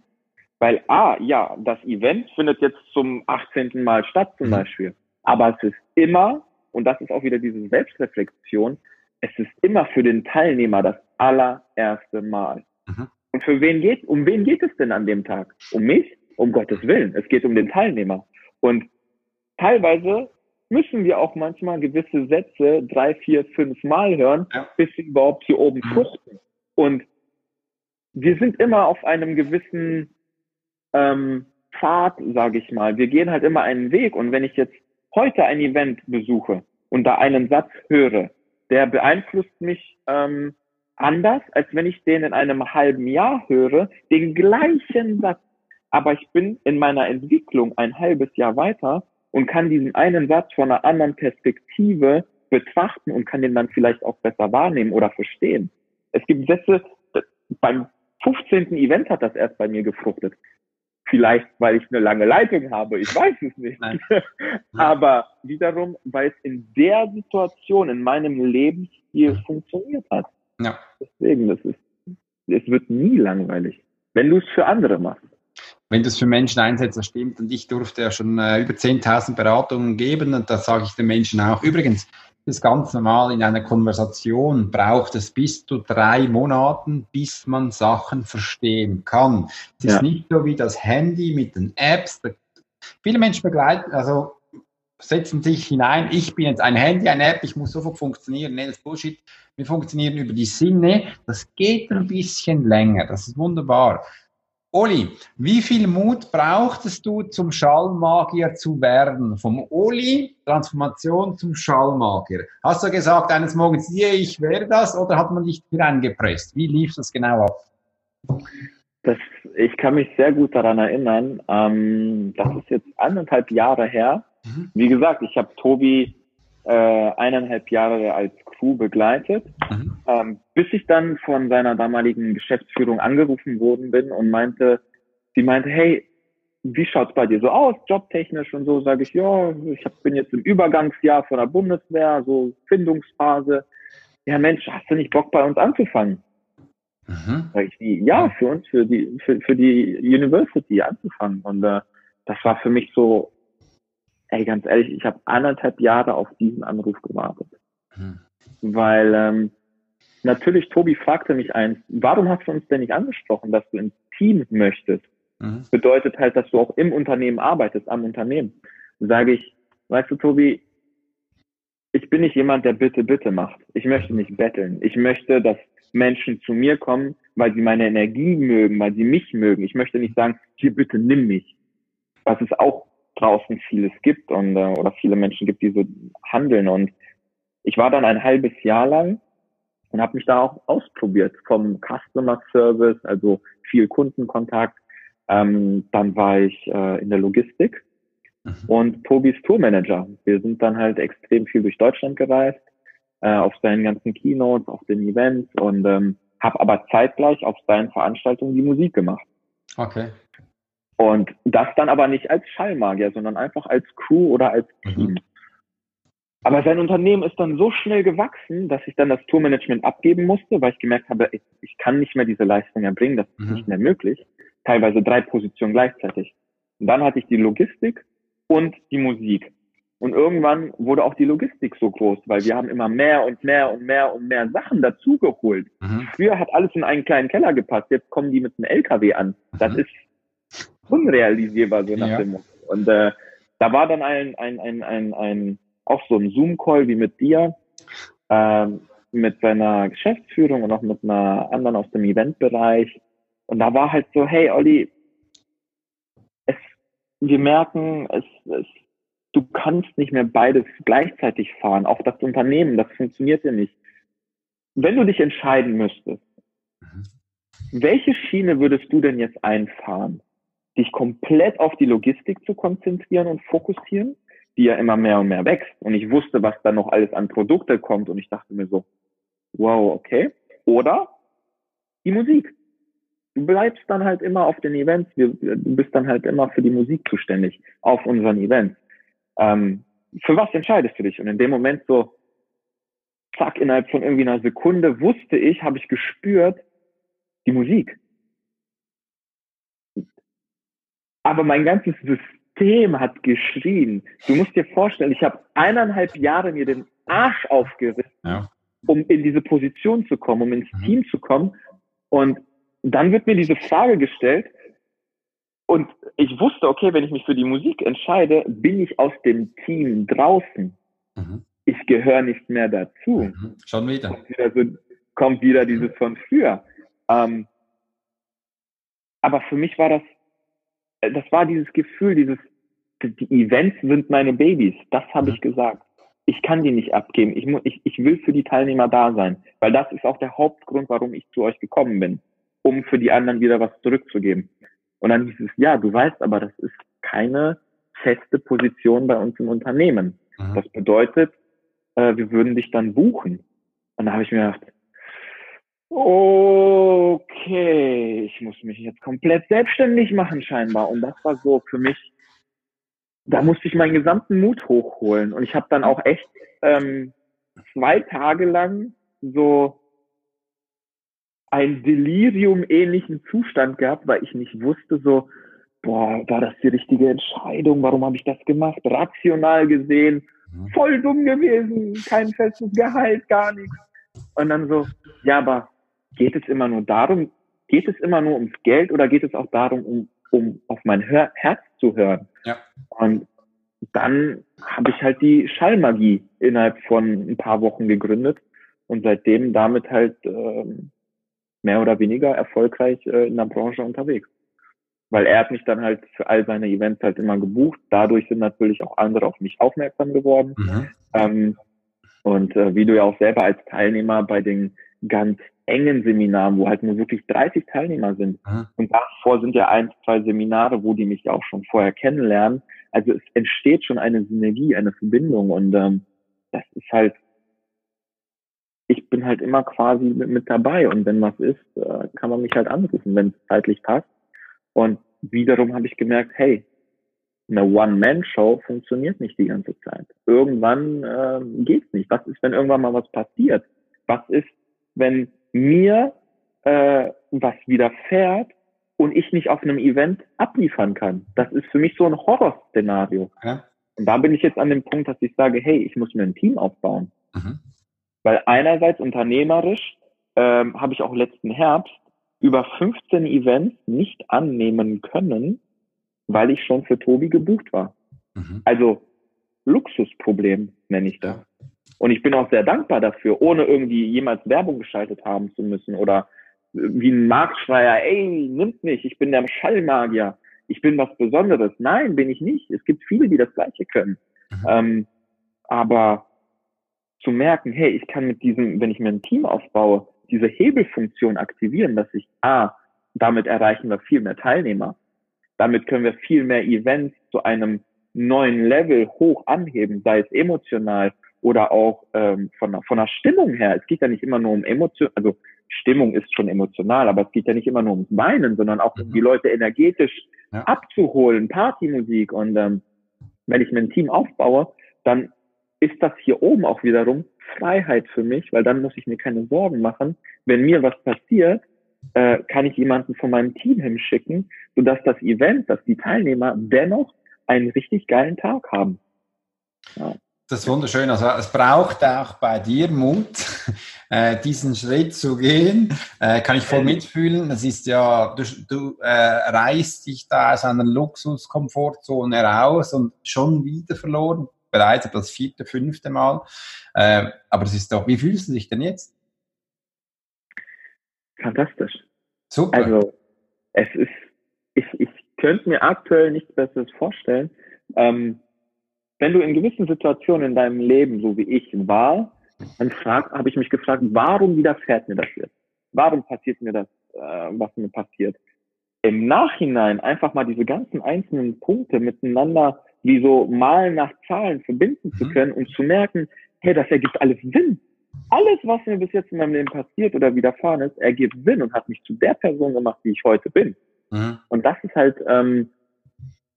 Weil A, ja, das Event findet jetzt zum 18. Mal statt zum mhm. Beispiel. Aber es ist immer, und das ist auch wieder diese Selbstreflexion, es ist immer für den Teilnehmer das allererste Mal. Mhm. Und für wen geht, um wen geht es denn an dem Tag? Um mich? Um Gottes Willen. Es geht um den Teilnehmer. Und teilweise müssen wir auch manchmal gewisse Sätze drei, vier, fünf Mal hören, ja. bis sie überhaupt hier oben mhm. fruchten. Und wir sind immer auf einem gewissen ähm, Pfad, sage ich mal. Wir gehen halt immer einen Weg. Und wenn ich jetzt heute ein Event besuche und da einen Satz höre, der beeinflusst mich ähm, anders, als wenn ich den in einem halben Jahr höre, den gleichen Satz. Aber ich bin in meiner Entwicklung ein halbes Jahr weiter und kann diesen einen Satz von einer anderen Perspektive betrachten und kann den dann vielleicht auch besser wahrnehmen oder verstehen. Es gibt Sätze, beim 15. Event hat das erst bei mir gefruchtet. Vielleicht, weil ich eine lange Leitung habe, ich weiß es nicht. Aber wiederum, weil es in der Situation, in meinem Lebensstil funktioniert hat. Ja. Deswegen, das ist, es wird nie langweilig, wenn du es für andere machst
wenn du es für Menschen einsetzt, das stimmt. Und ich durfte ja schon äh, über 10.000 Beratungen geben und da sage ich den Menschen auch, übrigens, das ist ganz normal in einer Konversation braucht es bis zu drei Monaten, bis man Sachen verstehen kann. Es ja. ist nicht so wie das Handy mit den Apps. Viele Menschen begleiten, also setzen sich hinein, ich bin jetzt ein Handy, eine App, ich muss sofort funktionieren. Nee, das Bullshit. Wir funktionieren über die Sinne. Das geht ein bisschen länger. Das ist wunderbar. Oli, wie viel Mut brauchtest du, zum Schallmagier zu werden? Vom Oli, Transformation zum Schallmagier. Hast du gesagt, eines Morgens, yeah, ich werde das, oder hat man dich reingepresst? Wie lief das genau ab?
Das, ich kann mich sehr gut daran erinnern. Ähm, das ist jetzt anderthalb Jahre her. Mhm. Wie gesagt, ich habe Tobi äh, eineinhalb Jahre als Crew begleitet, mhm. ähm, bis ich dann von seiner damaligen Geschäftsführung angerufen worden bin und meinte, sie meinte, hey, wie schaut's bei dir so aus, jobtechnisch und so, sage ich, ja, ich hab, bin jetzt im Übergangsjahr von der Bundeswehr, so Findungsphase. Ja, Mensch, hast du nicht Bock bei uns anzufangen? Mhm. Sag ich, ja, für uns, für die, für, für die University anzufangen. Und äh, das war für mich so, ey, ganz ehrlich, ich habe anderthalb Jahre auf diesen Anruf gewartet. Mhm. Weil ähm, natürlich, Tobi fragte mich eins, warum hast du uns denn nicht angesprochen, dass du ins Team möchtest? Mhm. Bedeutet halt, dass du auch im Unternehmen arbeitest, am Unternehmen. Sage ich, weißt du, Tobi, ich bin nicht jemand, der bitte, bitte macht. Ich möchte nicht betteln. Ich möchte, dass Menschen zu mir kommen, weil sie meine Energie mögen, weil sie mich mögen. Ich möchte nicht sagen, hier bitte nimm mich. Was es auch draußen vieles gibt und äh, oder viele Menschen gibt, die so handeln. Und ich war dann ein halbes Jahr lang und habe mich da auch ausprobiert vom Customer Service, also viel Kundenkontakt. Ähm, dann war ich äh, in der Logistik mhm. und Tobis Tourmanager. Wir sind dann halt extrem viel durch Deutschland gereist, äh, auf seinen ganzen Keynotes, auf den Events und ähm, habe aber zeitgleich auf seinen Veranstaltungen die Musik gemacht.
Okay.
Und das dann aber nicht als Schallmagier, sondern einfach als Crew oder als mhm. Team. Mhm. Aber sein Unternehmen ist dann so schnell gewachsen, dass ich dann das Tourmanagement abgeben musste, weil ich gemerkt habe, ich, ich kann nicht mehr diese Leistung erbringen, das ist mhm. nicht mehr möglich. Teilweise drei Positionen gleichzeitig. Und dann hatte ich die Logistik und die Musik. Und irgendwann wurde auch die Logistik so groß, weil wir haben immer mehr und mehr und mehr und mehr Sachen dazugeholt. Mhm. Früher hat alles in einen kleinen Keller gepasst, jetzt kommen die mit einem LKW an. Das mhm. ist unrealisierbar, so nach ja. dem Motto. Und äh, da war dann ein, ein, ein, ein, ein auch so ein Zoom-Call wie mit dir, ähm, mit seiner Geschäftsführung und auch mit einer anderen aus dem Eventbereich. Und da war halt so, hey Olli, es, wir merken, es, es, du kannst nicht mehr beides gleichzeitig fahren. Auch das Unternehmen, das funktioniert ja nicht. Wenn du dich entscheiden müsstest, mhm. welche Schiene würdest du denn jetzt einfahren? dich komplett auf die Logistik zu konzentrieren und fokussieren, die ja immer mehr und mehr wächst. Und ich wusste, was da noch alles an Produkte kommt und ich dachte mir so, wow, okay. Oder die Musik. Du bleibst dann halt immer auf den Events, du bist dann halt immer für die Musik zuständig, auf unseren Events. Ähm, für was entscheidest du dich? Und in dem Moment so, zack, innerhalb von irgendwie einer Sekunde wusste ich, habe ich gespürt, die Musik. aber mein ganzes System hat geschrien. Du musst dir vorstellen, ich habe eineinhalb Jahre mir den Arsch aufgerissen, ja. um in diese Position zu kommen, um ins mhm. Team zu kommen. Und dann wird mir diese Frage gestellt. Und ich wusste, okay, wenn ich mich für die Musik entscheide, bin ich aus dem Team draußen. Mhm. Ich gehöre nicht mehr dazu.
Mhm. Schon wieder.
Kommt wieder, so, kommt wieder dieses von früher. Ähm, aber für mich war das das war dieses Gefühl, dieses, die Events sind meine Babys. Das habe ich mhm. gesagt. Ich kann die nicht abgeben. Ich, muss, ich, ich will für die Teilnehmer da sein, weil das ist auch der Hauptgrund, warum ich zu euch gekommen bin, um für die anderen wieder was zurückzugeben. Und dann hieß es, ja, du weißt aber, das ist keine feste Position bei uns im Unternehmen. Mhm. Das bedeutet, äh, wir würden dich dann buchen. Und da habe ich mir gedacht, okay, ich muss mich jetzt komplett selbstständig machen scheinbar. Und das war so für mich, da musste ich meinen gesamten Mut hochholen. Und ich habe dann auch echt ähm, zwei Tage lang so einen Delirium-ähnlichen Zustand gehabt, weil ich nicht wusste so, boah, war das die richtige Entscheidung? Warum habe ich das gemacht? Rational gesehen, mhm. voll dumm gewesen, kein festes Gehalt, gar nichts. Und dann so, ja, aber geht es immer nur darum, geht es immer nur ums Geld oder geht es auch darum, um, um auf mein Hör Herz zu hören? Ja. Und dann habe ich halt die Schallmagie innerhalb von ein paar Wochen gegründet und seitdem damit halt ähm, mehr oder weniger erfolgreich äh, in der Branche unterwegs. Weil er hat mich dann halt für all seine Events halt immer gebucht. Dadurch sind natürlich auch andere auf mich aufmerksam geworden. Mhm. Ähm, und äh, wie du ja auch selber als Teilnehmer bei den ganz engen Seminaren, wo halt nur wirklich 30 Teilnehmer sind. Mhm. Und davor sind ja ein, zwei Seminare, wo die mich auch schon vorher kennenlernen. Also es entsteht schon eine Synergie, eine Verbindung und ähm, das ist halt, ich bin halt immer quasi mit, mit dabei und wenn was ist, äh, kann man mich halt anrufen, wenn es zeitlich passt. Und wiederum habe ich gemerkt, hey, eine One-Man-Show funktioniert nicht die ganze Zeit. Irgendwann äh, geht's nicht. Was ist, wenn irgendwann mal was passiert? Was ist, wenn mir äh, was widerfährt und ich nicht auf einem Event abliefern kann. Das ist für mich so ein Horrorszenario. Ja. Und da bin ich jetzt an dem Punkt, dass ich sage, hey, ich muss mir ein Team aufbauen. Mhm. Weil einerseits unternehmerisch ähm, habe ich auch letzten Herbst über 15 Events nicht annehmen können, weil ich schon für Tobi gebucht war. Mhm. Also Luxusproblem nenne ich das. Und ich bin auch sehr dankbar dafür, ohne irgendwie jemals Werbung geschaltet haben zu müssen oder wie ein Marktschreier, ey, nimmt mich, ich bin der Schallmagier, ich bin was Besonderes. Nein, bin ich nicht. Es gibt viele, die das Gleiche können. Mhm. Ähm, aber zu merken, hey, ich kann mit diesem, wenn ich mir ein Team aufbaue, diese Hebelfunktion aktivieren, dass ich, ah, damit erreichen wir viel mehr Teilnehmer. Damit können wir viel mehr Events zu einem neuen Level hoch anheben, sei es emotional oder auch ähm, von, von der Stimmung her. Es geht ja nicht immer nur um Emotion, also Stimmung ist schon emotional, aber es geht ja nicht immer nur ums Weinen, sondern auch um die mhm. Leute energetisch ja. abzuholen, Partymusik. Und ähm, wenn ich mir ein Team aufbaue, dann ist das hier oben auch wiederum Freiheit für mich, weil dann muss ich mir keine Sorgen machen. Wenn mir was passiert, äh, kann ich jemanden von meinem Team hinschicken, sodass das Event, dass die Teilnehmer dennoch einen richtig geilen Tag haben.
Ja. Das ist wunderschön. Also es braucht auch bei dir Mut, äh, diesen Schritt zu gehen. Äh, kann ich voll mitfühlen. Es ist ja, du, du äh, reißt dich da aus einer Luxuskomfortzone raus und schon wieder verloren. Bereits das vierte, fünfte Mal. Äh, aber es ist doch, wie fühlst du dich denn jetzt?
Fantastisch. Super. Also es ist, ich, ich könnte mir aktuell nichts Besseres vorstellen. Ähm, wenn du in gewissen Situationen in deinem Leben, so wie ich war, dann habe ich mich gefragt, warum widerfährt mir das jetzt? Warum passiert mir das, äh, was mir passiert? Im Nachhinein einfach mal diese ganzen einzelnen Punkte miteinander wie so malen nach Zahlen verbinden zu mhm. können und zu merken, hey, das ergibt alles Sinn. Alles, was mir bis jetzt in meinem Leben passiert oder widerfahren ist, ergibt Sinn und hat mich zu der Person gemacht, die ich heute bin. Mhm. Und das ist halt ähm,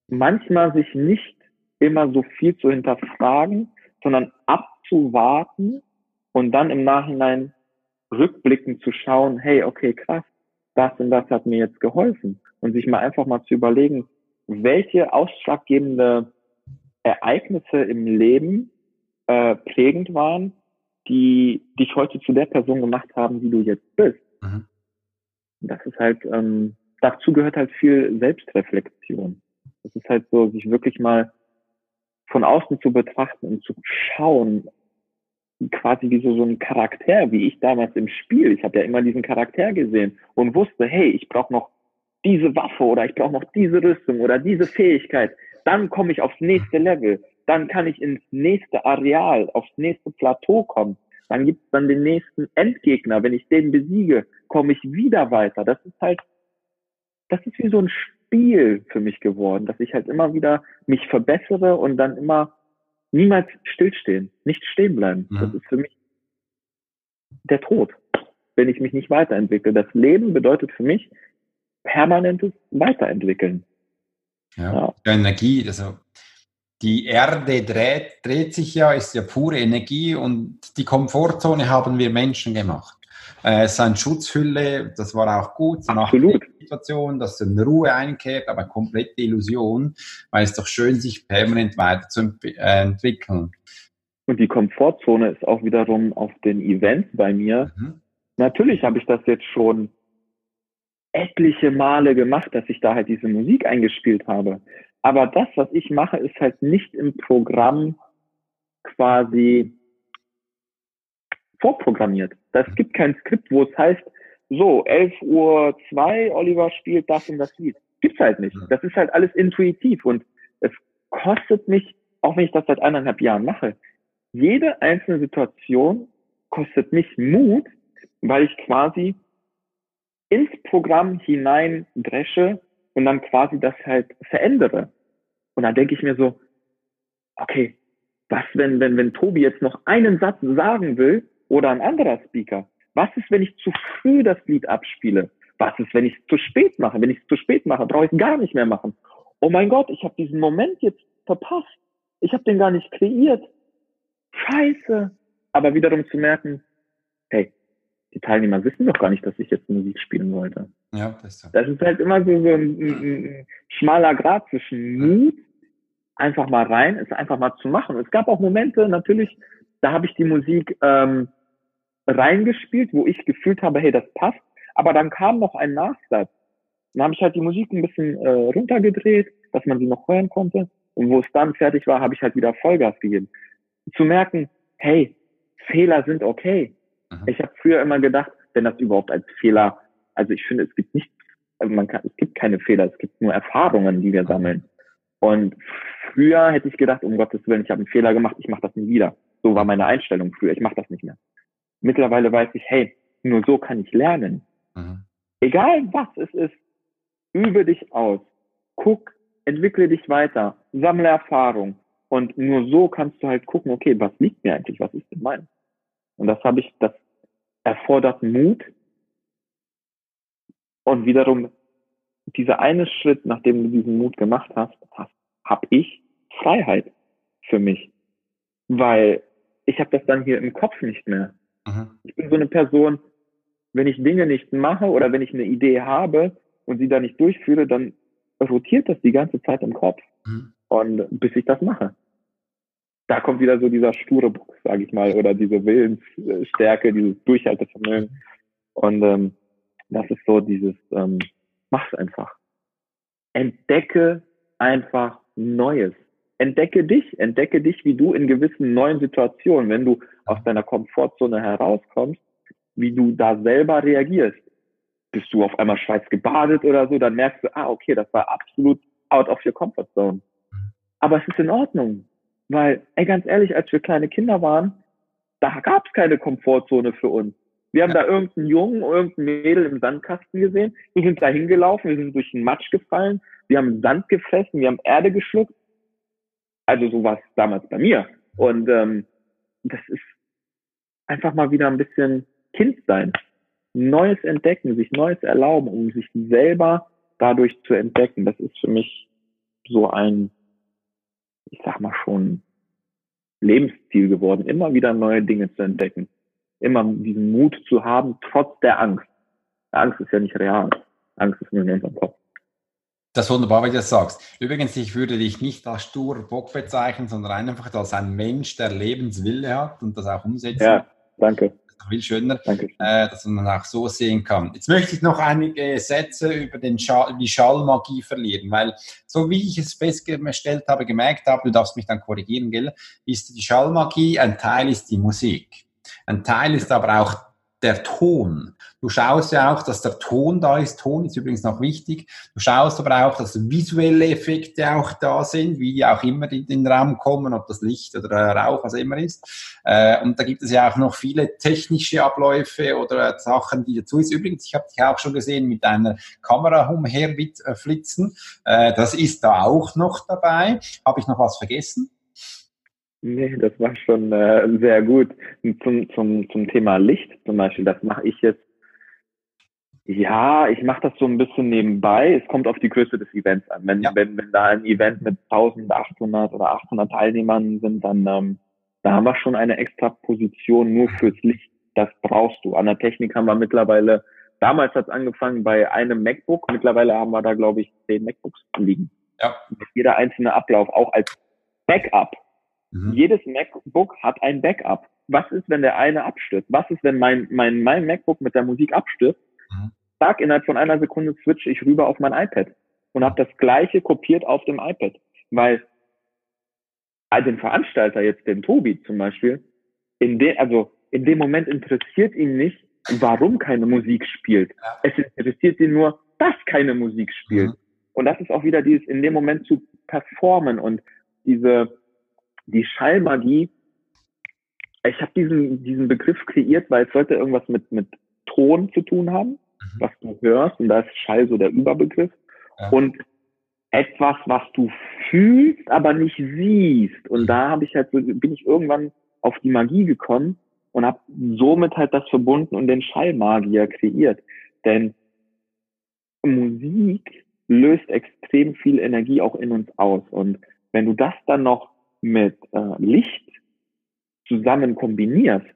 manchmal sich nicht immer so viel zu hinterfragen, sondern abzuwarten und dann im Nachhinein rückblickend zu schauen, hey, okay, krass, das und das hat mir jetzt geholfen. Und sich mal einfach mal zu überlegen, welche ausschlaggebende Ereignisse im Leben äh, prägend waren, die dich heute zu der Person gemacht haben, die du jetzt bist. Mhm. Das ist halt, ähm, dazu gehört halt viel Selbstreflexion. Das ist halt so, sich wirklich mal von außen zu betrachten und zu schauen, quasi wie so, so ein Charakter, wie ich damals im Spiel. Ich habe ja immer diesen Charakter gesehen und wusste, hey, ich brauche noch diese Waffe oder ich brauche noch diese Rüstung oder diese Fähigkeit. Dann komme ich aufs nächste Level. Dann kann ich ins nächste Areal, aufs nächste Plateau kommen. Dann gibt es dann den nächsten Endgegner. Wenn ich den besiege, komme ich wieder weiter. Das ist halt, das ist wie so ein Spiel für mich geworden, dass ich halt immer wieder mich verbessere und dann immer niemals stillstehen, nicht stehen bleiben. Mhm. Das ist für mich der Tod, wenn ich mich nicht weiterentwickle. Das Leben bedeutet für mich permanentes Weiterentwickeln.
Ja, ja. Energie, also die Erde dreht, dreht sich ja, ist ja pure Energie und die Komfortzone haben wir Menschen gemacht. Äh, es ist eine Schutzhülle, das war auch gut. Absolut. Situation, dass in Ruhe einkehrt, aber komplette Illusion, weil es doch schön, sich permanent weiterzuentwickeln.
Äh, und die Komfortzone ist auch wiederum auf den Events bei mir. Mhm. Natürlich habe ich das jetzt schon etliche Male gemacht, dass ich da halt diese Musik eingespielt habe. Aber das, was ich mache, ist halt nicht im Programm quasi vorprogrammiert. Das gibt kein Skript, wo es heißt, so, 11 Uhr 2, Oliver spielt das und das Lied. Gibt's halt nicht. Das ist halt alles intuitiv und es kostet mich, auch wenn ich das seit eineinhalb Jahren mache, jede einzelne Situation kostet mich Mut, weil ich quasi ins Programm hinein dresche und dann quasi das halt verändere. Und dann denke ich mir so, okay, was, wenn, wenn, wenn Tobi jetzt noch einen Satz sagen will oder ein anderer Speaker, was ist, wenn ich zu früh das Lied abspiele? Was ist, wenn ich es zu spät mache? Wenn ich es zu spät mache, brauche ich es gar nicht mehr machen. Oh mein Gott, ich habe diesen Moment jetzt verpasst. Ich habe den gar nicht kreiert. Scheiße. Aber wiederum zu merken, hey, die Teilnehmer wissen doch gar nicht, dass ich jetzt Musik spielen wollte. Ja, das ist so. Das ist halt immer so, so ein, ein, ein schmaler Grad zwischen Mut, einfach mal rein, es einfach mal zu machen. Es gab auch Momente, natürlich, da habe ich die Musik ähm, reingespielt, wo ich gefühlt habe, hey, das passt. Aber dann kam noch ein Nachsatz. Dann habe ich halt die Musik ein bisschen äh, runtergedreht, dass man sie noch hören konnte. Und wo es dann fertig war, habe ich halt wieder Vollgas gegeben. Zu merken, hey, Fehler sind okay. Mhm. Ich habe früher immer gedacht, wenn das überhaupt als Fehler, also ich finde, es gibt nicht, also man kann, es gibt keine Fehler, es gibt nur Erfahrungen, die wir sammeln. Und früher hätte ich gedacht, um Gottes Willen, ich habe einen Fehler gemacht, ich mache das nie wieder. So war meine Einstellung früher, ich mache das nicht mehr. Mittlerweile weiß ich, hey, nur so kann ich lernen. Mhm. Egal was es ist, übe dich aus, guck, entwickle dich weiter, sammle Erfahrung. Und nur so kannst du halt gucken, okay, was liegt mir eigentlich, was ist denn mein? Und das habe ich, das erfordert Mut. Und wiederum, dieser eine Schritt, nachdem du diesen Mut gemacht hast, hast habe ich Freiheit für mich. Weil ich habe das dann hier im Kopf nicht mehr. Mhm. Ich bin so eine Person, wenn ich Dinge nicht mache oder wenn ich eine Idee habe und sie da nicht durchführe, dann rotiert das die ganze Zeit im Kopf. Mhm. Und bis ich das mache. Da kommt wieder so dieser sture Bock, sage ich mal, oder diese Willensstärke, dieses Durchhaltevermögen. Und ähm, das ist so dieses, ähm, mach's einfach. Entdecke einfach Neues. Entdecke dich, entdecke dich, wie du in gewissen neuen Situationen, wenn du aus deiner Komfortzone herauskommst, wie du da selber reagierst. Bist du auf einmal schweiß gebadet oder so, dann merkst du, ah, okay, das war absolut out of your comfort zone. Aber es ist in Ordnung. Weil, ey, ganz ehrlich, als wir kleine Kinder waren, da gab es keine Komfortzone für uns. Wir haben ja. da irgendeinen Jungen, irgendein Mädel im Sandkasten gesehen. Wir sind da hingelaufen, wir sind durch den Matsch gefallen, wir haben Sand gefressen, wir haben Erde geschluckt. Also so war es damals bei mir. Und ähm, das ist einfach mal wieder ein bisschen Kind sein. Neues entdecken, sich Neues erlauben, um sich selber dadurch zu entdecken. Das ist für mich so ein, ich sag mal schon, Lebensziel geworden, immer wieder neue Dinge zu entdecken. Immer diesen Mut zu haben, trotz der Angst. Angst ist ja nicht real. Angst ist nur in unserem Kopf.
Das ist wunderbar, wie du das sagst. Übrigens, ich würde dich nicht als sturer Bock bezeichnen, sondern einfach als ein Mensch, der Lebenswille hat und das auch umsetzt.
Ja, danke.
Das ist viel schöner, äh, dass man auch so sehen kann. Jetzt möchte ich noch einige Sätze über den Schall, die Schallmagie verlieren, weil so wie ich es festgestellt habe, gemerkt habe, du darfst mich dann korrigieren, gell, ist die Schallmagie, ein Teil ist die Musik. Ein Teil ist aber auch der Ton. Du schaust ja auch, dass der Ton da ist. Ton ist übrigens noch wichtig. Du schaust aber auch, dass visuelle Effekte auch da sind, wie auch immer in den Raum kommen, ob das Licht oder Rauch, was immer ist. Äh, und da gibt es ja auch noch viele technische Abläufe oder Sachen, die dazu ist. Übrigens, ich habe dich auch schon gesehen mit einer Kamera umherflitzen. Äh, das ist da auch noch dabei. Habe ich noch was vergessen?
Nee, das war schon äh, sehr gut. Zum, zum, zum Thema Licht zum Beispiel, das mache ich jetzt. Ja, ich mache das so ein bisschen nebenbei. Es kommt auf die Größe des Events an. Wenn, ja. wenn, wenn da ein Event mit 1800 oder 800 Teilnehmern sind, dann ähm, da haben wir schon eine extra Position nur fürs Licht. Das brauchst du. An der Technik haben wir mittlerweile, damals hat es angefangen bei einem MacBook. Mittlerweile haben wir da, glaube ich, zehn MacBooks liegen. Ja. Jeder einzelne Ablauf auch als Backup Mhm. Jedes MacBook hat ein Backup. Was ist, wenn der eine abstürzt? Was ist, wenn mein, mein, mein MacBook mit der Musik abstürzt? Mhm. Sag, innerhalb von einer Sekunde switche ich rüber auf mein iPad und habe das gleiche kopiert auf dem iPad. Weil den Veranstalter jetzt, den Tobi zum Beispiel, in dem, also in dem Moment interessiert ihn nicht, warum keine Musik spielt. Es interessiert ihn nur, dass keine Musik spielt. Mhm. Und das ist auch wieder dieses in dem Moment zu performen und diese die Schallmagie, ich habe diesen, diesen Begriff kreiert, weil es sollte irgendwas mit, mit Ton zu tun haben. Was du hörst, und da ist Schall so der Überbegriff. Ja. Und etwas, was du fühlst, aber nicht siehst. Und mhm. da habe ich halt so, bin ich irgendwann auf die Magie gekommen und habe somit halt das verbunden und den Schallmagier kreiert. Denn Musik löst extrem viel Energie auch in uns aus. Und wenn du das dann noch mit äh, Licht zusammen kombinierst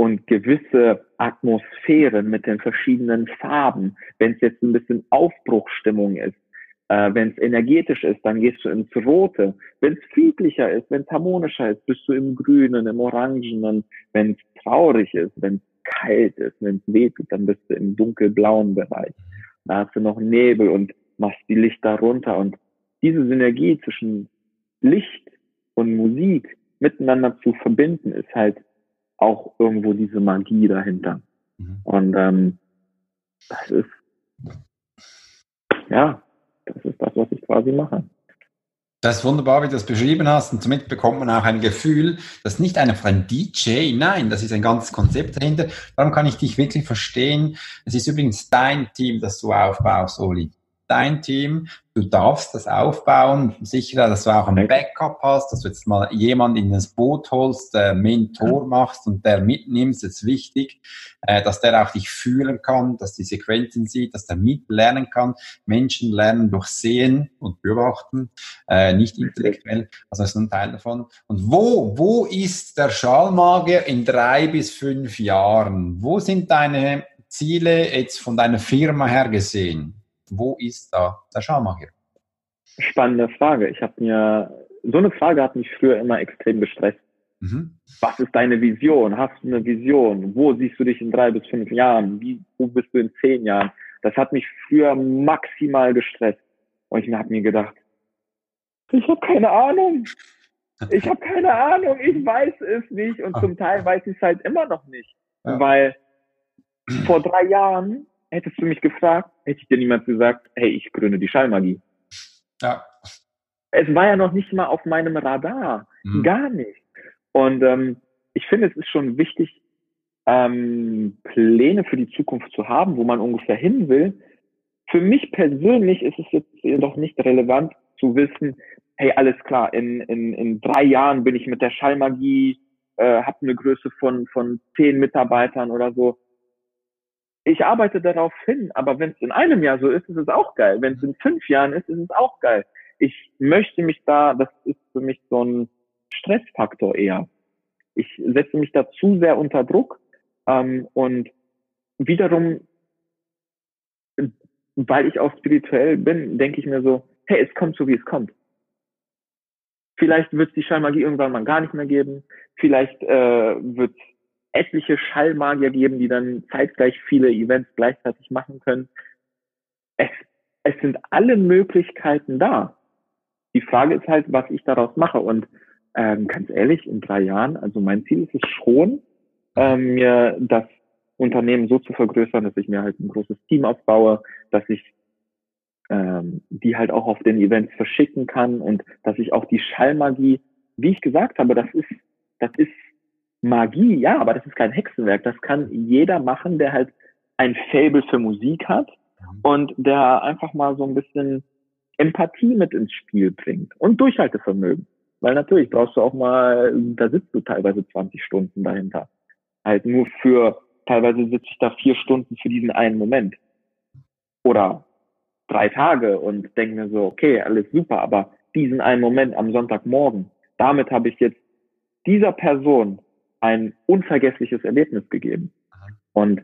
und gewisse Atmosphären mit den verschiedenen Farben, wenn es jetzt ein bisschen Aufbruchstimmung ist, äh, wenn es energetisch ist, dann gehst du ins Rote. Wenn es friedlicher ist, wenn es harmonischer ist, bist du im Grünen, im Orangenen. Wenn es traurig ist, wenn es kalt ist, wenn es wehtut, dann bist du im dunkelblauen Bereich. Da hast du noch Nebel und machst die Lichter runter. Und diese Synergie zwischen Licht und Musik miteinander zu verbinden, ist halt auch irgendwo diese Magie dahinter. Mhm. Und ähm, das ist, ja, das ist das, was ich quasi mache.
Das ist wunderbar, wie du das beschrieben hast. Und somit bekommt man auch ein Gefühl, dass nicht einfach ein DJ, nein, das ist ein ganzes Konzept dahinter. Darum kann ich dich wirklich verstehen. Es ist übrigens dein Team, das du aufbaust, Oli dein Team. Du darfst das aufbauen. Sicher, dass du auch ein Backup hast, dass du jetzt mal jemand in das Boot holst, der Mentor machst und der mitnimmst. Ist wichtig, äh, dass der auch dich fühlen kann, dass die Sequenzen sieht, dass der mitlernen kann. Menschen lernen durch Sehen und Beobachten, äh, nicht intellektuell. Also das ist ein Teil davon. Und wo, wo ist der Schallmagier in drei bis fünf Jahren? Wo sind deine Ziele jetzt von deiner Firma her gesehen? Wo ist da der Scharmacher?
Spannende Frage. Ich habe mir, so eine Frage hat mich früher immer extrem gestresst. Mhm. Was ist deine Vision? Hast du eine Vision? Wo siehst du dich in drei bis fünf Jahren? Wie, wo bist du in zehn Jahren? Das hat mich früher maximal gestresst. Und ich habe mir gedacht, ich habe keine Ahnung. Ich habe keine Ahnung. Ich weiß es nicht. Und zum Teil weiß ich es halt immer noch nicht. Ja. Weil vor drei Jahren hättest du mich gefragt, hätte ich dir niemals gesagt, hey, ich gründe die Schallmagie. Ja. Es war ja noch nicht mal auf meinem Radar. Mhm. Gar nicht. Und ähm, ich finde, es ist schon wichtig, ähm, Pläne für die Zukunft zu haben, wo man ungefähr hin will. Für mich persönlich ist es jetzt jedoch nicht relevant zu wissen, hey, alles klar, in, in, in drei Jahren bin ich mit der Schallmagie, äh, habe eine Größe von, von zehn Mitarbeitern oder so ich arbeite darauf hin, aber wenn es in einem Jahr so ist, ist es auch geil. Wenn es in fünf Jahren ist, ist es auch geil. Ich möchte mich da, das ist für mich so ein Stressfaktor eher. Ich setze mich da zu sehr unter Druck ähm, und wiederum, weil ich auch spirituell bin, denke ich mir so, hey, es kommt so, wie es kommt. Vielleicht wird es die Schallmagie irgendwann mal gar nicht mehr geben. Vielleicht äh, wird etliche Schallmagier geben, die dann zeitgleich viele Events gleichzeitig machen können. Es, es sind alle Möglichkeiten da. Die Frage ist halt, was ich daraus mache. Und ähm, ganz ehrlich, in drei Jahren, also mein Ziel ist es schon, ähm, mir das Unternehmen so zu vergrößern, dass ich mir halt ein großes Team aufbaue, dass ich ähm, die halt auch auf den Events verschicken kann und dass ich auch die Schallmagie, wie ich gesagt habe, das ist, das ist Magie, ja, aber das ist kein Hexenwerk. Das kann jeder machen, der halt ein Fable für Musik hat und der einfach mal so ein bisschen Empathie mit ins Spiel bringt und Durchhaltevermögen. Weil natürlich brauchst du auch mal, da sitzt du teilweise 20 Stunden dahinter. Halt nur für, teilweise sitze ich da vier Stunden für diesen einen Moment. Oder drei Tage und denke mir so, okay, alles super, aber diesen einen Moment am Sonntagmorgen, damit habe ich jetzt dieser Person ein unvergessliches Erlebnis gegeben. Und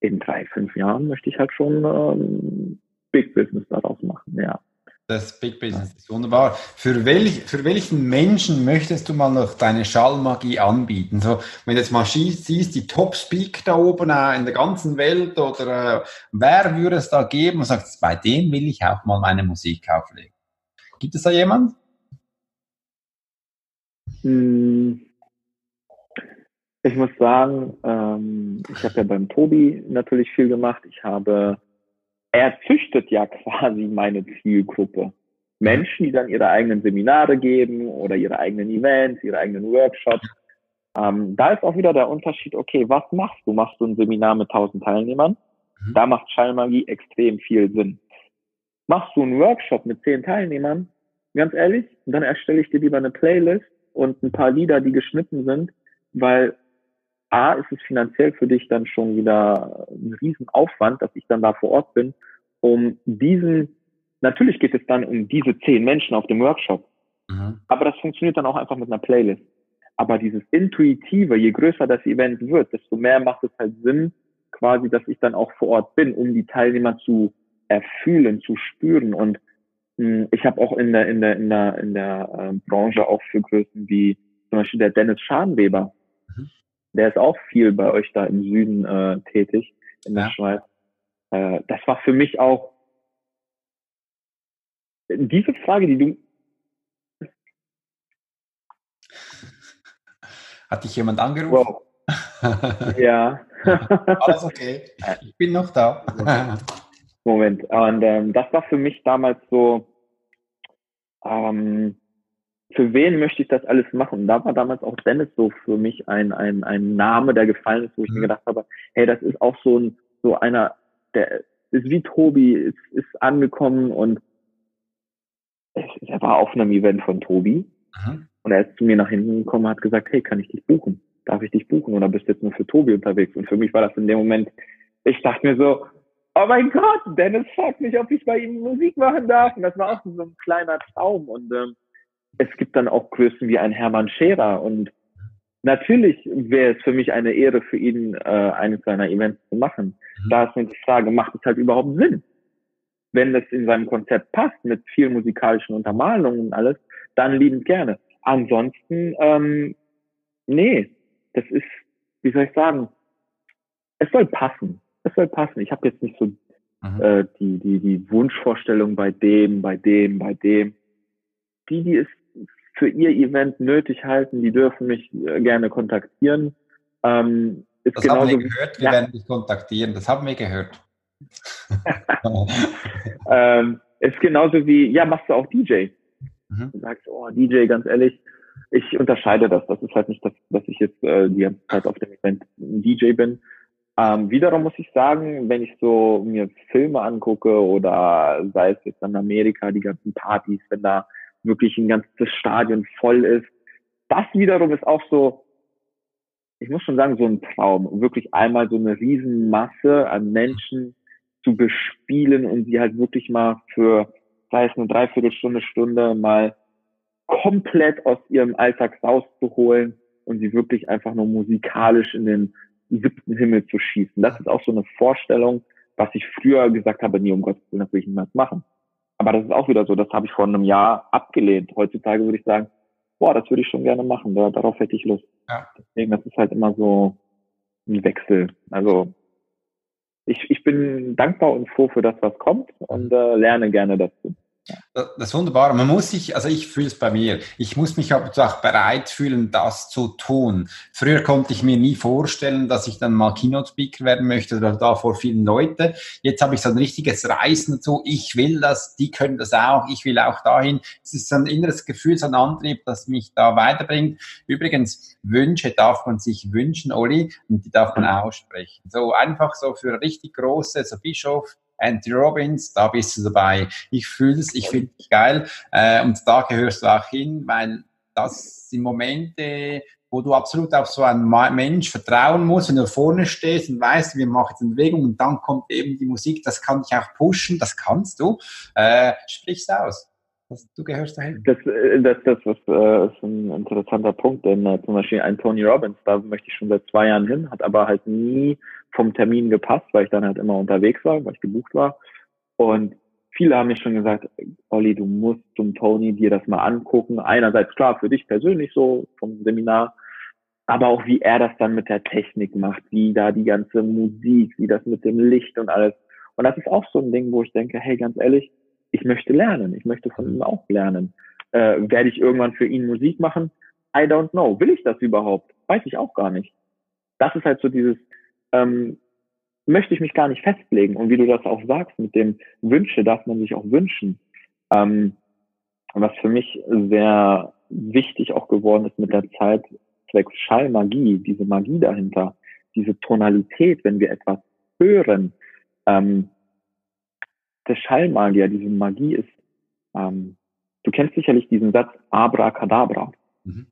in drei, fünf Jahren möchte ich halt schon ähm, Big Business daraus machen, ja.
Das Big Business ist wunderbar. Für, welch, für welchen Menschen möchtest du mal noch deine Schallmagie anbieten? So, wenn du jetzt mal siehst, die Top Speak da oben äh, in der ganzen Welt oder äh, wer würde es da geben und sagt, bei dem will ich auch mal meine Musik auflegen? Gibt es da jemand?
Hm, ich muss sagen, ähm, ich habe ja beim Tobi natürlich viel gemacht. Ich habe, er züchtet ja quasi meine Zielgruppe. Menschen, die dann ihre eigenen Seminare geben oder ihre eigenen Events, ihre eigenen Workshops. Ähm, da ist auch wieder der Unterschied, okay, was machst du? Machst du ein Seminar mit 1000 Teilnehmern? Mhm. Da macht Schallmagie extrem viel Sinn. Machst du einen Workshop mit 10 Teilnehmern? Ganz ehrlich, dann erstelle ich dir lieber eine Playlist und ein paar Lieder, die geschnitten sind, weil A, ist es finanziell für dich dann schon wieder ein Riesenaufwand, dass ich dann da vor Ort bin, um diesen, natürlich geht es dann um diese zehn Menschen auf dem Workshop, mhm. aber das funktioniert dann auch einfach mit einer Playlist. Aber dieses Intuitive, je größer das Event wird, desto mehr macht es halt Sinn, quasi, dass ich dann auch vor Ort bin, um die Teilnehmer zu erfühlen, zu spüren. Und mh, hm, ich habe auch in der, in der, in der, in der äh, Branche auch für Größen wie zum Beispiel der Dennis Scharnweber, der ist auch viel bei euch da im Süden äh, tätig, in der ja. Schweiz. Äh, das war für mich auch diese Frage, die du
Hat dich jemand angerufen?
Wow. ja.
Alles okay. Ich bin noch da.
Moment. Und ähm, das war für mich damals so, ähm, für wen möchte ich das alles machen? Und da war damals auch Dennis so für mich ein, ein, ein Name, der gefallen ist, wo ich mhm. mir gedacht habe, hey, das ist auch so ein, so einer, der ist wie Tobi, ist, ist angekommen und er war auf einem Event von Tobi mhm. und er ist zu mir nach hinten gekommen und hat gesagt, hey, kann ich dich buchen? Darf ich dich buchen oder bist du jetzt nur für Tobi unterwegs? Und für mich war das in dem Moment, ich dachte mir so, oh mein Gott, Dennis fragt mich, ob ich bei ihm Musik machen darf. Und das war auch so ein kleiner Traum. Und ähm, es gibt dann auch Größen wie ein Hermann Scherer. Und natürlich wäre es für mich eine Ehre für ihn, äh, eines seiner Events zu machen. Mhm. Da ist mir die Frage, macht es halt überhaupt Sinn? Wenn es in seinem Konzept passt, mit vielen musikalischen Untermalungen und alles, dann liebend gerne. Ansonsten, ähm, nee, das ist, wie soll ich sagen, es soll passen. Es soll passen. Ich habe jetzt nicht so mhm. äh, die, die, die Wunschvorstellung bei dem, bei dem, bei dem. Die, die es für ihr Event nötig halten, die dürfen mich äh, gerne kontaktieren.
Ähm, ist das genauso, haben wir gehört, wir ja. werden dich kontaktieren, das haben wir gehört.
ähm, ist genauso wie, ja, machst du auch DJ? Mhm. Du sagst, oh, DJ, ganz ehrlich, ich unterscheide das. Das ist halt nicht das, dass ich jetzt äh, die ganze Zeit auf dem Event ein DJ bin. Ähm, wiederum muss ich sagen, wenn ich so mir Filme angucke oder sei es jetzt in Amerika, die ganzen Partys, wenn da wirklich ein ganzes Stadion voll ist, das wiederum ist auch so, ich muss schon sagen, so ein Traum, wirklich einmal so eine Riesenmasse an Menschen zu bespielen und sie halt wirklich mal für, sei es eine Dreiviertelstunde, Stunde mal komplett aus ihrem Alltag rauszuholen und sie wirklich einfach nur musikalisch in den siebten Himmel zu schießen. Das ist auch so eine Vorstellung, was ich früher gesagt habe, nie um Gottes Willen, das will ich niemals machen. Aber das ist auch wieder so, das habe ich vor einem Jahr abgelehnt. Heutzutage würde ich sagen, boah, das würde ich schon gerne machen, da, darauf hätte ich Lust. Ja. Deswegen, das ist halt immer so ein Wechsel. Also ich, ich bin dankbar und froh für das, was kommt und äh, lerne gerne dazu.
Das ist wunderbar. Man muss sich, also ich fühle es bei mir, ich muss mich aber auch bereit fühlen, das zu tun. Früher konnte ich mir nie vorstellen, dass ich dann mal Keynote Speaker werden möchte oder da vor vielen Leuten. Jetzt habe ich so ein richtiges Reißen dazu. Ich will das, die können das auch, ich will auch dahin. Es ist so ein inneres Gefühl, so ein Antrieb, das mich da weiterbringt. Übrigens, Wünsche darf man sich wünschen, Olli, und die darf man aussprechen. So einfach so für richtig große, so Bischof, Anthony Robbins, da bist du dabei. Ich fühle es, ich finde es geil. Äh, und da gehörst du auch hin, weil das sind Momente, wo du absolut auf so einen Mensch vertrauen musst, wenn du vorne stehst und weißt, wir machen jetzt eine Bewegung und dann kommt eben die Musik, das kann dich auch pushen, das kannst du. Äh, sprich's aus. Das, du gehörst dahin.
Das, äh, das, das was, äh, ist ein interessanter Punkt, denn äh, zum Beispiel ein Tony Robbins, da möchte ich schon seit zwei Jahren hin, hat aber halt nie vom Termin gepasst, weil ich dann halt immer unterwegs war, weil ich gebucht war. Und viele haben mir schon gesagt, Olli, du musst zum Tony dir das mal angucken. Einerseits klar für dich persönlich so vom Seminar, aber auch wie er das dann mit der Technik macht, wie da die ganze Musik, wie das mit dem Licht und alles. Und das ist auch so ein Ding, wo ich denke, hey, ganz ehrlich, ich möchte lernen, ich möchte von ihm auch lernen. Äh, werde ich irgendwann für ihn Musik machen? I don't know. Will ich das überhaupt? Weiß ich auch gar nicht. Das ist halt so dieses, ähm, möchte ich mich gar nicht festlegen. Und wie du das auch sagst, mit dem Wünsche darf man sich auch wünschen. Ähm, was für mich sehr wichtig auch geworden ist mit der Zeit, zwecks Schallmagie, diese Magie dahinter, diese Tonalität, wenn wir etwas hören, ähm, der Schallmagier, diese Magie ist, ähm, du kennst sicherlich diesen Satz Abracadabra. Mhm.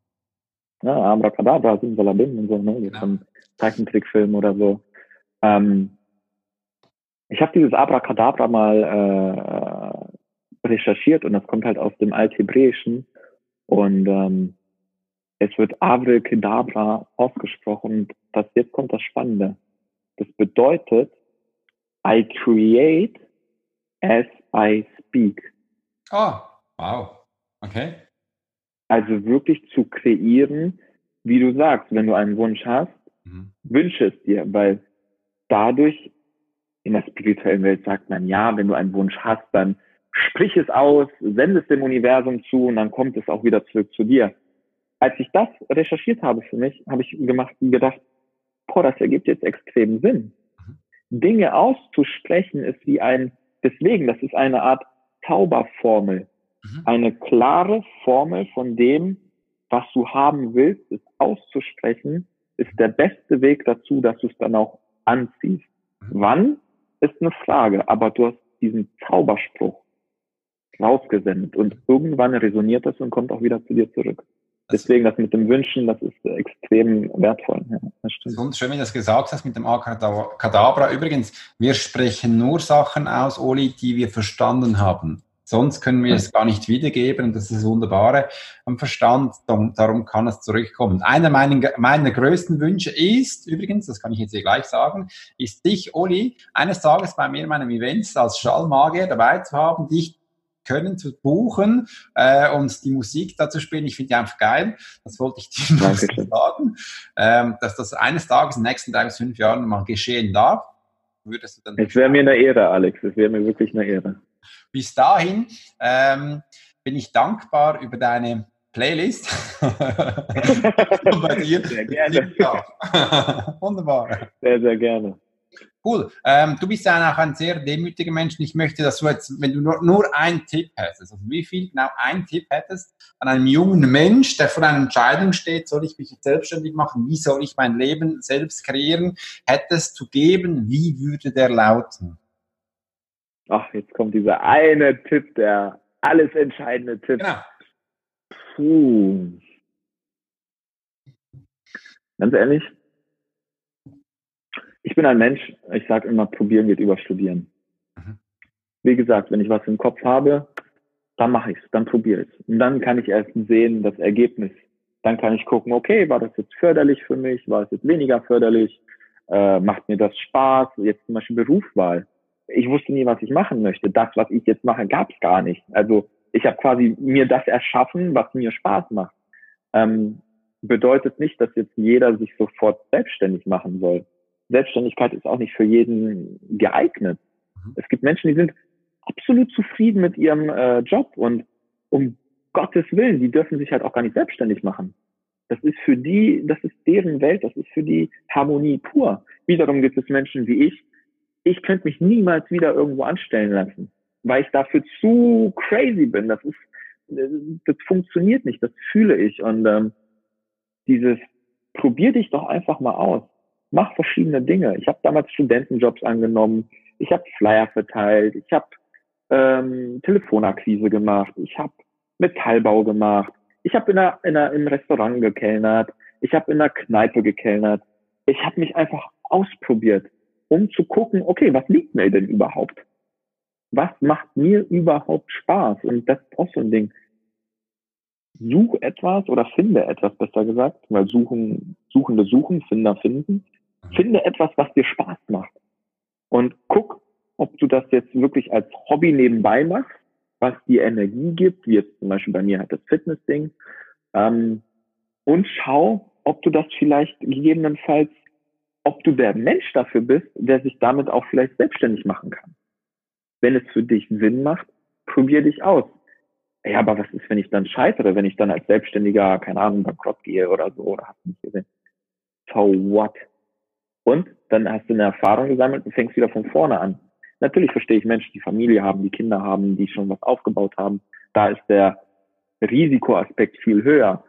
Ja, Abracadabra, Simsalabim und so, ne? Genau. Von Zeichentrickfilm oder so. Ähm, ich habe dieses Abracadabra mal äh, recherchiert und das kommt halt aus dem Althebräischen und ähm, es wird Abracadabra ausgesprochen und das jetzt kommt das Spannende. Das bedeutet I create as I speak.
Oh, wow. Okay.
Also wirklich zu kreieren, wie du sagst, wenn du einen Wunsch hast, mhm. wünsche es dir, weil dadurch in der spirituellen Welt sagt man, ja, wenn du einen Wunsch hast, dann sprich es aus, sende es dem Universum zu und dann kommt es auch wieder zurück zu dir. als ich das recherchiert habe für mich, habe ich gemacht, gedacht, boah, das ergibt jetzt extrem Sinn. Mhm. Dinge auszusprechen ist wie ein, deswegen, das ist eine Art Zauberformel. Mhm. Eine klare Formel von dem, was du haben willst, ist auszusprechen, ist der beste Weg dazu, dass du es dann auch anziehst. Mhm. Wann ist eine Frage, aber du hast diesen Zauberspruch rausgesendet und irgendwann resoniert das und kommt auch wieder zu dir zurück. Deswegen das mit dem Wünschen, das ist extrem wertvoll. Ja,
das stimmt. schön, wie du das gesagt hast mit dem Akadabra. Übrigens, wir sprechen nur Sachen aus, Oli, die wir verstanden haben. Sonst können wir es gar nicht wiedergeben und das ist das Wunderbare am Verstand. Darum kann es zurückkommen. Einer meiner, meiner größten Wünsche ist, übrigens, das kann ich jetzt hier gleich sagen, ist dich, Oli, eines Tages bei mir in meinem Events als Schallmagier dabei zu haben, dich können zu buchen äh, und die Musik dazu spielen. Ich finde die einfach geil. Das wollte ich dir noch sagen, ähm, dass das eines Tages in den nächsten drei bis fünf Jahren mal geschehen darf.
Würdest du dann es wäre mir eine Ehre, Alex. Es wäre mir wirklich eine Ehre.
Bis dahin ähm, bin ich dankbar über deine Playlist.
bei dir. Sehr gerne.
Wunderbar.
Sehr, sehr gerne.
Cool. Ähm, du bist ja auch ein sehr demütiger Mensch. Ich möchte, dass du jetzt, wenn du nur, nur einen Tipp hättest, also wie viel genau einen Tipp hättest an einem jungen Mensch, der vor einer Entscheidung steht, soll ich mich jetzt selbstständig machen, wie soll ich mein Leben selbst kreieren, hättest zu geben, wie würde der lauten?
Ach, jetzt kommt dieser eine Tipp, der alles entscheidende Tipp. Genau. Puh. Ganz ehrlich, ich bin ein Mensch, ich sage immer, probieren geht über studieren. Mhm. Wie gesagt, wenn ich was im Kopf habe, dann mache ich es, dann probiere ich es. Und dann kann ich erst sehen, das Ergebnis. Dann kann ich gucken, okay, war das jetzt förderlich für mich, war es jetzt weniger förderlich, äh, macht mir das Spaß, jetzt zum Beispiel Berufswahl. Ich wusste nie, was ich machen möchte. Das, was ich jetzt mache, gab es gar nicht. Also ich habe quasi mir das erschaffen, was mir Spaß macht. Ähm, bedeutet nicht, dass jetzt jeder sich sofort selbstständig machen soll. Selbstständigkeit ist auch nicht für jeden geeignet. Mhm. Es gibt Menschen, die sind absolut zufrieden mit ihrem äh, Job und um Gottes Willen, die dürfen sich halt auch gar nicht selbstständig machen. Das ist für die, das ist deren Welt, das ist für die Harmonie pur. Wiederum gibt es Menschen wie ich. Ich könnte mich niemals wieder irgendwo anstellen lassen, weil ich dafür zu crazy bin. Das ist, das funktioniert nicht, das fühle ich. Und ähm, dieses, probier dich doch einfach mal aus mach verschiedene Dinge. Ich habe damals Studentenjobs angenommen, ich habe Flyer verteilt, ich habe ähm, Telefonakquise gemacht, ich habe Metallbau gemacht, ich habe in einer, in einer, im Restaurant gekellnert, ich habe in einer Kneipe gekellnert. Ich habe mich einfach ausprobiert, um zu gucken, okay, was liegt mir denn überhaupt? Was macht mir überhaupt Spaß? Und das ist auch so ein Ding. Such etwas oder finde etwas, besser gesagt, weil suchen, Suchende suchen, Finder finden. Finde etwas, was dir Spaß macht. Und guck, ob du das jetzt wirklich als Hobby nebenbei machst, was dir Energie gibt, wie jetzt zum Beispiel bei mir halt das Fitness-Ding. Ähm, und schau, ob du das vielleicht gegebenenfalls, ob du der Mensch dafür bist, der sich damit auch vielleicht selbstständig machen kann. Wenn es für dich Sinn macht, probier dich aus. Ja, aber was ist, wenn ich dann scheitere, wenn ich dann als Selbstständiger, keine Ahnung, bankrott gehe oder so, oder hast du nicht gesehen? So what? Und dann hast du eine Erfahrung gesammelt und fängst wieder von vorne an. Natürlich verstehe ich Menschen, die Familie haben, die Kinder haben, die schon was aufgebaut haben. Da ist der Risikoaspekt viel höher.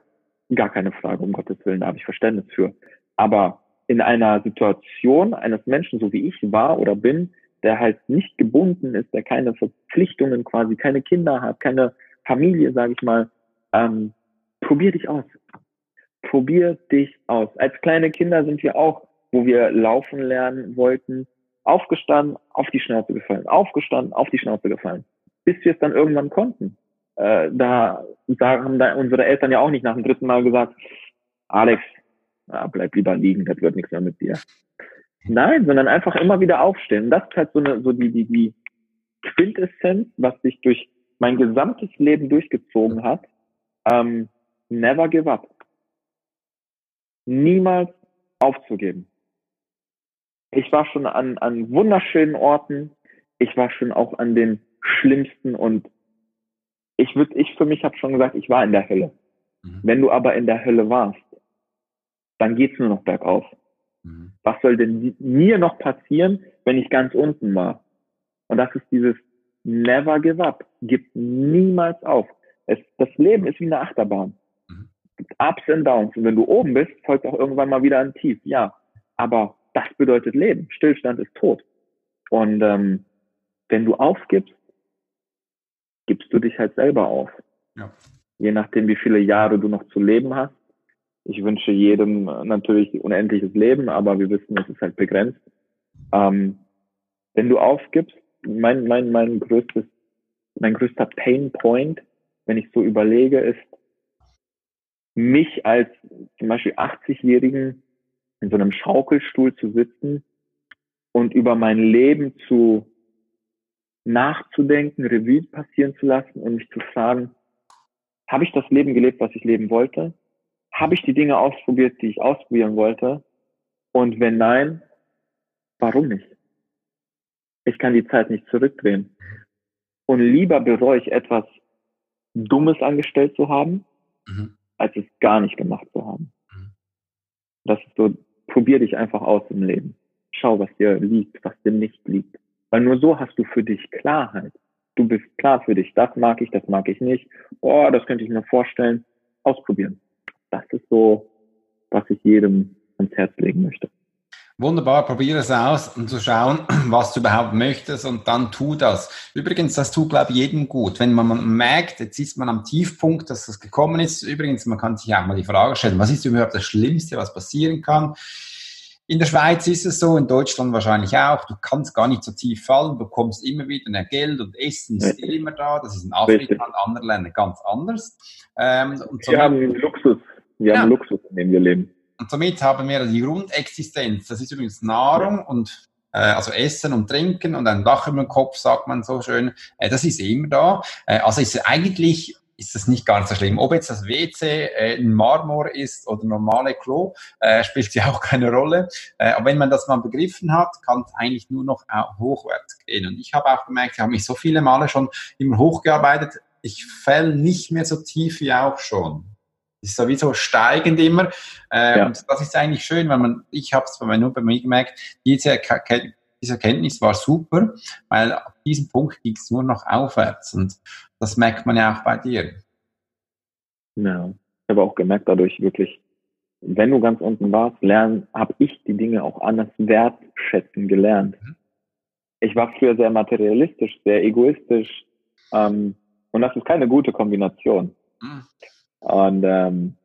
Gar keine Frage, um Gottes Willen, da habe ich Verständnis für. Aber in einer Situation eines Menschen, so wie ich war oder bin, der halt nicht gebunden ist, der keine Verpflichtungen quasi, keine Kinder hat, keine Familie, sage ich mal, ähm, probier dich aus. Probier dich aus. Als kleine Kinder sind wir auch wo wir laufen lernen wollten, aufgestanden, auf die Schnauze gefallen, aufgestanden, auf die Schnauze gefallen, bis wir es dann irgendwann konnten. Äh, da, da haben da unsere Eltern ja auch nicht nach dem dritten Mal gesagt, Alex, na, bleib lieber liegen, das wird nichts mehr mit dir. Nein, sondern einfach immer wieder aufstehen. Das ist halt so eine, so die, die, die Quintessenz, was sich durch mein gesamtes Leben durchgezogen hat. Ähm, never give up. Niemals aufzugeben. Ich war schon an, an wunderschönen Orten. Ich war schon auch an den schlimmsten und ich würde, ich für mich habe schon gesagt, ich war in der Hölle. Mhm. Wenn du aber in der Hölle warst, dann geht's nur noch bergauf. Mhm. Was soll denn mir noch passieren, wenn ich ganz unten war? Und das ist dieses Never give up. Gib niemals auf. Es, das Leben ist wie eine Achterbahn. Mhm. Ups and Downs. Und wenn du oben bist, folgt auch irgendwann mal wieder ein Tief. Ja, aber das bedeutet Leben. Stillstand ist tot. Und ähm, wenn du aufgibst, gibst du dich halt selber auf. Ja. Je nachdem, wie viele Jahre du noch zu leben hast. Ich wünsche jedem natürlich unendliches Leben, aber wir wissen, es ist halt begrenzt. Ähm, wenn du aufgibst, mein, mein, mein größtes, mein größter Pain Point, wenn ich so überlege, ist, mich als zum Beispiel 80-Jährigen in so einem Schaukelstuhl zu sitzen und über mein Leben zu nachzudenken, Revue passieren zu lassen und mich zu fragen, habe ich das Leben gelebt, was ich leben wollte? Habe ich die Dinge ausprobiert, die ich ausprobieren wollte? Und wenn nein, warum nicht? Ich kann die Zeit nicht zurückdrehen. Und lieber bereue ich etwas Dummes angestellt zu haben, mhm. als es gar nicht gemacht zu haben. Mhm. Das ist so, probier dich einfach aus im Leben. Schau, was dir liegt, was dir nicht liegt. Weil nur so hast du für dich Klarheit. Du bist klar für dich. Das mag ich, das mag ich nicht. Oh, das könnte ich mir vorstellen. Ausprobieren. Das ist so, was ich jedem ans Herz legen möchte.
Wunderbar, probiere es aus, um zu schauen, was du überhaupt möchtest und dann tu das. Übrigens, das tut, glaube ich, jedem gut. Wenn man merkt, jetzt ist man am Tiefpunkt, dass das gekommen ist. Übrigens, man kann sich auch mal die Frage stellen, was ist überhaupt das Schlimmste, was passieren kann? In der Schweiz ist es so, in Deutschland wahrscheinlich auch. Du kannst gar nicht so tief fallen, du bekommst immer wieder mehr Geld und Essen ist immer da. Das ist in Afrika und anderen Ländern ganz anders.
Ähm, wir haben Luxus. Wir ja. haben Luxus, in dem wir leben.
Und somit haben wir die Grundexistenz. Das ist übrigens Nahrung und äh, also Essen und Trinken und ein Dach über dem Kopf, sagt man so schön. Äh, das ist immer da. Äh, also ist eigentlich ist das nicht ganz so schlimm. Ob jetzt das WC äh, ein Marmor ist oder normale Klo, äh, spielt ja auch keine Rolle. Äh, aber wenn man das mal begriffen hat, kann es eigentlich nur noch hochwärts gehen. Und ich habe auch gemerkt, ich habe mich so viele Male schon immer hochgearbeitet, ich fäll nicht mehr so tief wie auch schon ist sowieso steigend immer. Äh, ja. Und das ist eigentlich schön, weil man, ich habe es nur bei mir gemerkt, diese, diese Erkenntnis war super, weil ab diesem Punkt ging es nur noch aufwärts. Und das merkt man ja auch bei dir.
Ja, ich habe auch gemerkt, dadurch wirklich, wenn du ganz unten warst, lernen, habe ich die Dinge auch anders wertschätzen gelernt. Mhm. Ich war früher sehr materialistisch, sehr egoistisch. Ähm, und das ist keine gute Kombination. Mhm. Und ähm,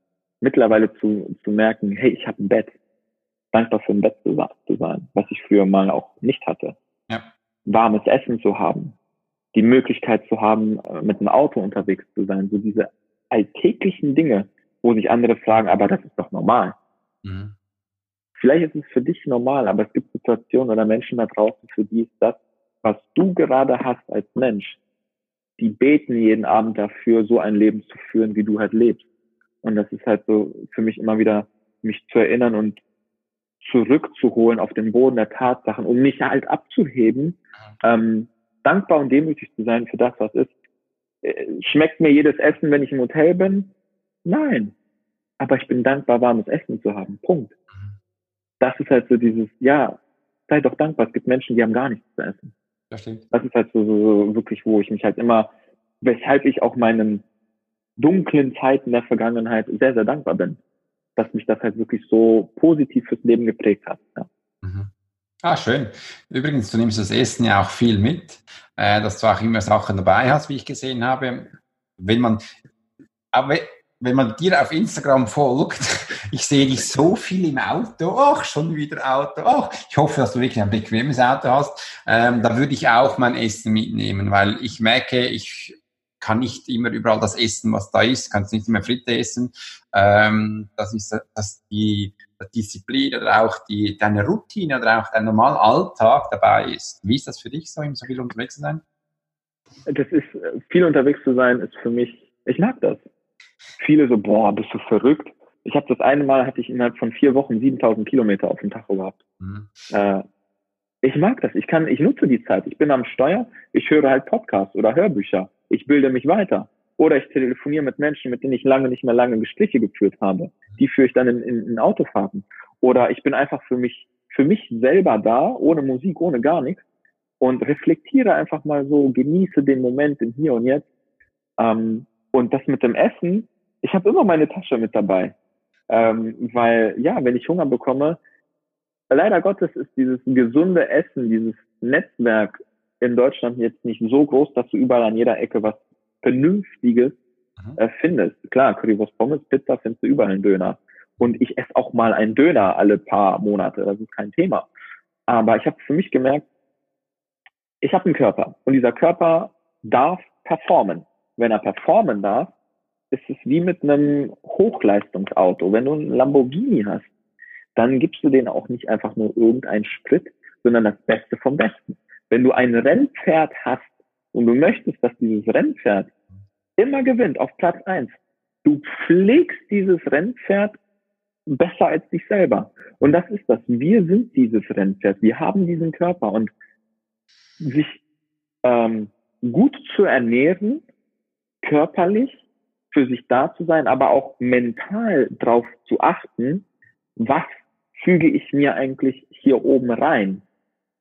mittlerweile zu, zu merken, hey, ich habe ein Bett. Dankbar für ein Bett zu, zu sein, was ich früher mal auch nicht hatte. Ja. Warmes Essen zu haben. Die Möglichkeit zu haben, äh, mit einem Auto unterwegs zu sein. So diese alltäglichen Dinge, wo sich andere fragen, aber das ist doch normal. Mhm. Vielleicht ist es für dich normal, aber es gibt Situationen oder Menschen da draußen, für die ist das, was du gerade hast als Mensch, die beten jeden Abend dafür, so ein Leben zu führen, wie du halt lebst. Und das ist halt so für mich immer wieder, mich zu erinnern und zurückzuholen auf den Boden der Tatsachen, um mich halt abzuheben, ähm, dankbar und demütig zu sein für das, was ist. Äh, schmeckt mir jedes Essen, wenn ich im Hotel bin? Nein. Aber ich bin dankbar, warmes Essen zu haben. Punkt. Das ist halt so dieses, ja, sei doch dankbar. Es gibt Menschen, die haben gar nichts zu essen. Das stimmt. Das ist halt so, so, so wirklich, wo ich mich halt immer, weshalb ich auch meinen dunklen Zeiten der Vergangenheit sehr, sehr dankbar bin. Dass mich das halt wirklich so positiv fürs Leben geprägt hat. Ja.
Mhm. Ah, schön. Übrigens, du nimmst das Essen ja auch viel mit, äh, dass du auch immer Sachen dabei hast, wie ich gesehen habe. Wenn man, aber wenn man dir auf Instagram folgt, ich sehe dich so viel im Auto, ach, schon wieder Auto, ach, ich hoffe, dass du wirklich ein bequemes Auto hast, ähm, da würde ich auch mein Essen mitnehmen, weil ich merke, ich kann nicht immer überall das essen, was da ist, kannst nicht immer Fritte essen. Ähm, das ist dass die Disziplin oder auch die, deine Routine oder auch dein normaler Alltag dabei ist. Wie ist das für dich so, im so viel unterwegs zu sein?
Das ist, viel unterwegs zu sein, ist für mich, ich mag das viele so, boah, bist du verrückt? Ich habe das eine Mal, hatte ich innerhalb von vier Wochen 7000 Kilometer auf dem Tacho gehabt. Mhm. Äh, ich mag das. Ich kann, ich nutze die Zeit. Ich bin am Steuer. Ich höre halt Podcasts oder Hörbücher. Ich bilde mich weiter. Oder ich telefoniere mit Menschen, mit denen ich lange nicht mehr lange Gespräche geführt habe. Die führe ich dann in, in, in Autofahrten. Oder ich bin einfach für mich, für mich selber da, ohne Musik, ohne gar nichts und reflektiere einfach mal so, genieße den Moment im Hier und Jetzt. Ähm, und das mit dem Essen, ich habe immer meine Tasche mit dabei. Ähm, weil, ja, wenn ich Hunger bekomme, leider Gottes ist dieses gesunde Essen, dieses Netzwerk in Deutschland jetzt nicht so groß, dass du überall an jeder Ecke was Vernünftiges mhm. äh, findest. Klar, Currywurst Pommes, Pizza findest du überall einen Döner. Und ich esse auch mal einen Döner alle paar Monate, das ist kein Thema. Aber ich habe für mich gemerkt, ich habe einen Körper und dieser Körper darf performen. Wenn er performen darf, ist es wie mit einem Hochleistungsauto. Wenn du einen Lamborghini hast, dann gibst du denen auch nicht einfach nur irgendeinen Sprit, sondern das Beste vom Besten. Wenn du ein Rennpferd hast und du möchtest, dass dieses Rennpferd immer gewinnt auf Platz eins, du pflegst dieses Rennpferd besser als dich selber. Und das ist das. Wir sind dieses Rennpferd. Wir haben diesen Körper und sich ähm, gut zu ernähren, körperlich für sich da zu sein, aber auch mental drauf zu achten, was füge ich mir eigentlich hier oben rein?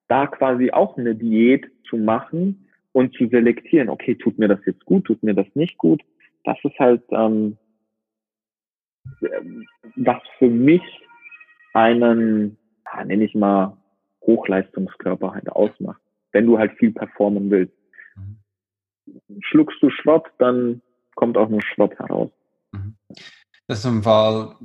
Da quasi auch eine Diät zu machen und zu selektieren, okay, tut mir das jetzt gut, tut mir das nicht gut. Das ist halt, ähm, was für mich einen, ja, nenne ich mal, Hochleistungskörper halt ausmacht wenn du halt viel performen willst. Schluckst du Schrott, dann kommt auch nur Schrott heraus.
Mhm. Das ist im Fall,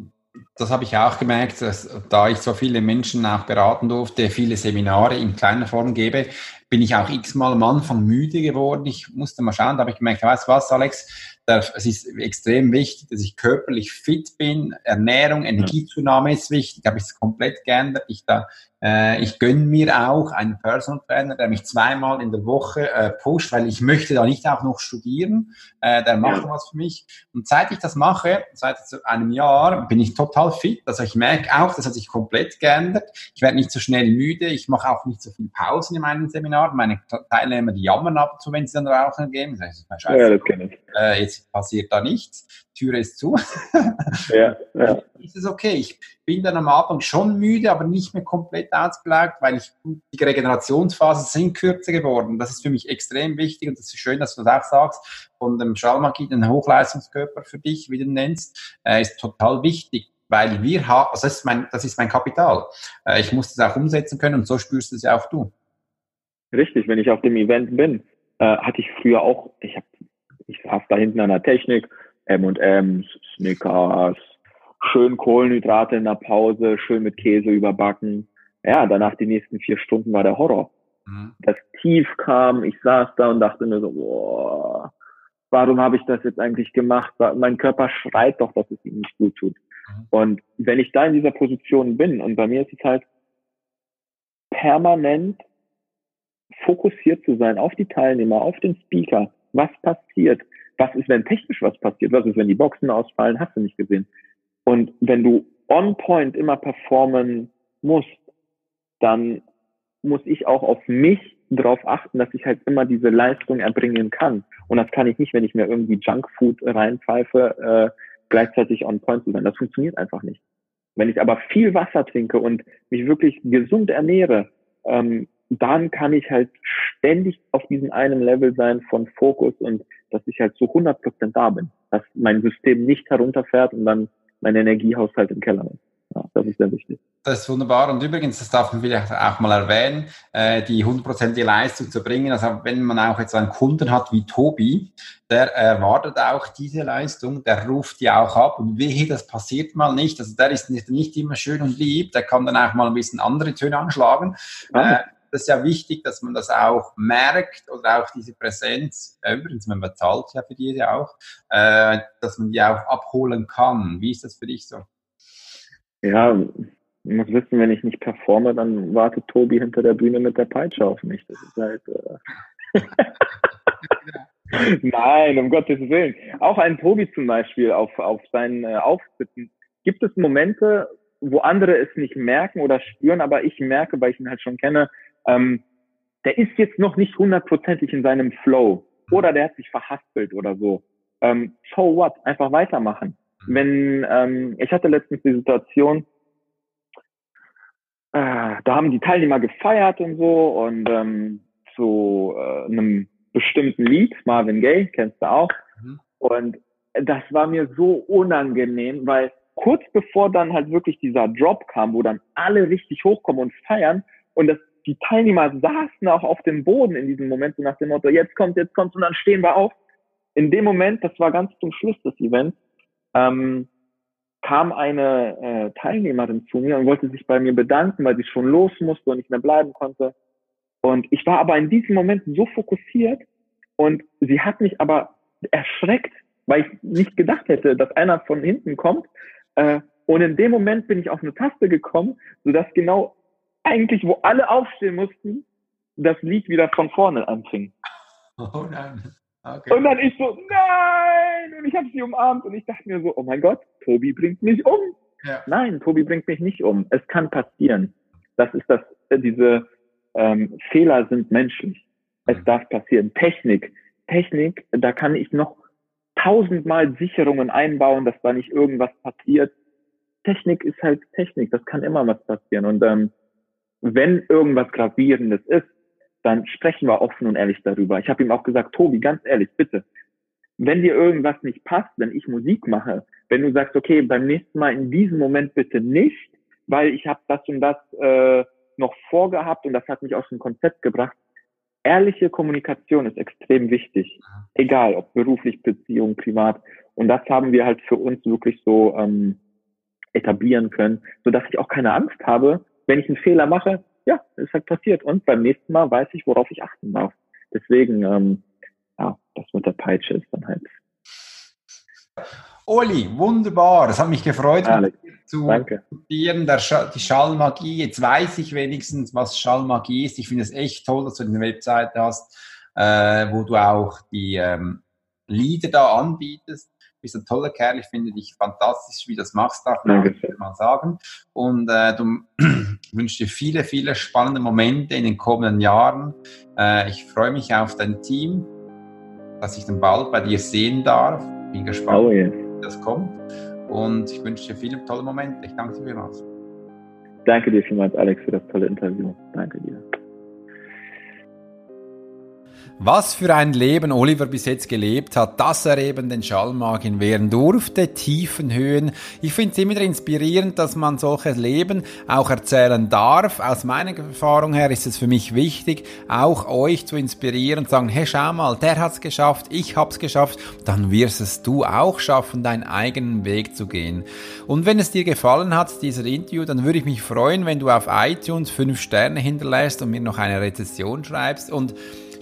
das habe ich auch gemerkt, dass da ich so viele Menschen auch beraten durfte, viele Seminare in kleiner Form gebe, bin ich auch x-mal am Anfang müde geworden. Ich musste mal schauen, da habe ich gemerkt, weißt du was, Alex, es ist extrem wichtig, dass ich körperlich fit bin. Ernährung, Energiezunahme ist wichtig. Da habe ich es komplett geändert. Ich da äh, ich gönne mir auch einen Personal Trainer, der mich zweimal in der Woche äh, pusht, weil ich möchte da nicht auch noch studieren. Äh, der macht ja. was für mich. Und seit ich das mache, seit einem Jahr, bin ich total fit. Also ich merke auch, das hat sich komplett geändert. Ich werde nicht so schnell müde. Ich mache auch nicht so viel Pausen in meinen Seminaren. Meine Teilnehmer, die jammern ab und zu, wenn sie dann rauchen gehen. Das ist ja, das kenne ich. Äh, jetzt passiert da nichts. Türe ist zu. ja, ja. Ist es okay. Ich bin dann am Anfang schon müde, aber nicht mehr komplett ausgelaugt, weil ich, die Regenerationsphasen sind kürzer geworden. Das ist für mich extrem wichtig und das ist schön, dass du das auch sagst. Von dem Schallmagie, den Hochleistungskörper für dich, wie du nennst, äh, ist total wichtig weil wir haben, also das ist mein, das ist mein Kapital. Äh, ich muss das auch umsetzen können und so spürst du es ja auch du.
Richtig, wenn ich auf dem Event bin, äh, hatte ich früher auch, ich habe, ich saß da hinten an der Technik, M&M's, Snickers, schön Kohlenhydrate in der Pause, schön mit Käse überbacken. Ja, danach die nächsten vier Stunden war der Horror. Mhm. Das Tief kam, ich saß da und dachte mir so, boah, warum habe ich das jetzt eigentlich gemacht? Mein Körper schreit doch, dass es ihm nicht gut tut. Mhm. Und wenn ich da in dieser Position bin, und bei mir ist es halt permanent fokussiert zu sein auf die Teilnehmer, auf den Speaker, was passiert, was ist, wenn technisch was passiert? Was ist, wenn die Boxen ausfallen? Hast du nicht gesehen. Und wenn du on point immer performen musst, dann muss ich auch auf mich darauf achten, dass ich halt immer diese Leistung erbringen kann. Und das kann ich nicht, wenn ich mir irgendwie Junkfood reinpfeife, äh, gleichzeitig on point zu sein. Das funktioniert einfach nicht. Wenn ich aber viel Wasser trinke und mich wirklich gesund ernähre, ähm, dann kann ich halt ständig auf diesem einen Level sein von Fokus und dass ich halt zu 100 Prozent da bin, dass mein System nicht herunterfährt und dann mein Energiehaushalt im Keller ist. Ja, das ist sehr wichtig.
Das ist wunderbar. Und übrigens, das darf man vielleicht auch mal erwähnen, äh, die hundertprozentige Leistung zu bringen. Also wenn man auch jetzt einen Kunden hat wie Tobi, der erwartet auch diese Leistung, der ruft die auch ab und wehe, das passiert mal nicht. Also der ist nicht, nicht immer schön und lieb, der kann dann auch mal ein bisschen andere Töne anschlagen. Ah. Äh, das ist ja wichtig, dass man das auch merkt oder auch diese Präsenz, äh, übrigens, man bezahlt ja für die ja auch, äh, dass man die auch abholen kann. Wie ist das für dich so?
Ja, muss wissen, wenn ich nicht performe, dann wartet Tobi hinter der Bühne mit der Peitsche auf mich. Das ist halt. Äh Nein, um Gottes Willen. Auch ein Tobi zum Beispiel auf, auf seinen äh, Auftritten. Gibt es Momente, wo andere es nicht merken oder spüren, aber ich merke, weil ich ihn halt schon kenne, ähm, der ist jetzt noch nicht hundertprozentig in seinem Flow oder der hat sich verhaspelt oder so. ähm, so what, einfach weitermachen. Wenn, ähm, ich hatte letztens die Situation, äh, da haben die Teilnehmer gefeiert und so und ähm, zu äh, einem bestimmten Lied, Marvin Gaye, kennst du auch. Mhm. Und das war mir so unangenehm, weil kurz bevor dann halt wirklich dieser Drop kam, wo dann alle richtig hochkommen und feiern und das, die Teilnehmer saßen auch auf dem Boden in diesem Moment so nach dem Motto, jetzt kommt, jetzt kommt und dann stehen wir auf. In dem Moment, das war ganz zum Schluss des Events, ähm, kam eine äh, Teilnehmerin zu mir und wollte sich bei mir bedanken, weil sie schon los musste und nicht mehr bleiben konnte. Und ich war aber in diesem Moment so fokussiert und sie hat mich aber erschreckt, weil ich nicht gedacht hätte, dass einer von hinten kommt. Äh, und in dem Moment bin ich auf eine Taste gekommen, sodass genau eigentlich, wo alle aufstehen mussten, das Lied wieder von vorne anfing. Oh nein. Okay. Und dann ich so, nein! Und ich habe sie umarmt und ich dachte mir so, oh mein Gott, Tobi bringt mich um. Ja. Nein, Tobi bringt mich nicht um. Es kann passieren. Das ist das, äh, diese ähm, Fehler sind menschlich. Es mhm. darf passieren. Technik, Technik, da kann ich noch tausendmal Sicherungen einbauen, dass da nicht irgendwas passiert. Technik ist halt Technik, das kann immer was passieren. Und ähm, wenn irgendwas Gravierendes ist, dann sprechen wir offen und ehrlich darüber. Ich habe ihm auch gesagt, Tobi, ganz ehrlich, bitte, wenn dir irgendwas nicht passt, wenn ich Musik mache, wenn du sagst, okay, beim nächsten Mal in diesem Moment bitte nicht, weil ich habe das und das äh, noch vorgehabt und das hat mich aus dem Konzept gebracht. Ehrliche Kommunikation ist extrem wichtig, egal ob beruflich, Beziehung, privat. Und das haben wir halt für uns wirklich so ähm, etablieren können, so dass ich auch keine Angst habe, wenn ich einen Fehler mache. Ja, ist halt passiert. Und beim nächsten Mal weiß ich, worauf ich achten darf. Deswegen, ähm, ja, das mit der Peitsche ist dann halt
Oli, wunderbar. Das hat mich gefreut, Alex, zu studieren, der Sch die Schallmagie. Jetzt weiß ich wenigstens, was Schallmagie ist. Ich finde es echt toll, dass du eine Webseite hast, äh, wo du auch die ähm, Lieder da anbietest. Du bist ein toller Kerl. Ich finde dich fantastisch, wie du das machst, darf man mal sagen. Und äh, du wünsche dir viele, viele spannende Momente in den kommenden Jahren. Äh, ich freue mich auf dein Team, dass ich dann bald bei dir sehen darf. Bin gespannt. Oh, yes das kommt. Und ich wünsche dir viele tolle Momente. Ich danke dir vielmals.
Danke dir vielmals, Alex, für das tolle Interview. Danke dir.
Was für ein Leben Oliver bis jetzt gelebt hat, dass er eben den Schallmagen wehren durfte, tiefen Höhen. Ich finde es immer inspirierend, dass man solches Leben auch erzählen darf. Aus meiner Erfahrung her ist es für mich wichtig, auch euch zu inspirieren, zu sagen, hey, schau mal, der hat's geschafft, ich hab's geschafft, dann wirst es du auch schaffen, deinen eigenen Weg zu gehen. Und wenn es dir gefallen hat, dieser Interview, dann würde ich mich freuen, wenn du auf iTunes fünf Sterne hinterlässt und mir noch eine Rezession schreibst und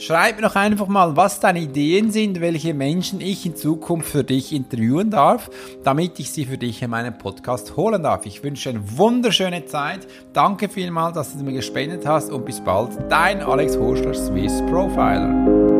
Schreib mir doch einfach mal, was deine Ideen sind, welche Menschen ich in Zukunft für dich interviewen darf, damit ich sie für dich in meinen Podcast holen darf. Ich wünsche eine wunderschöne Zeit. Danke vielmals, dass du mir gespendet hast und bis bald. Dein Alex Horschler, Swiss Profiler.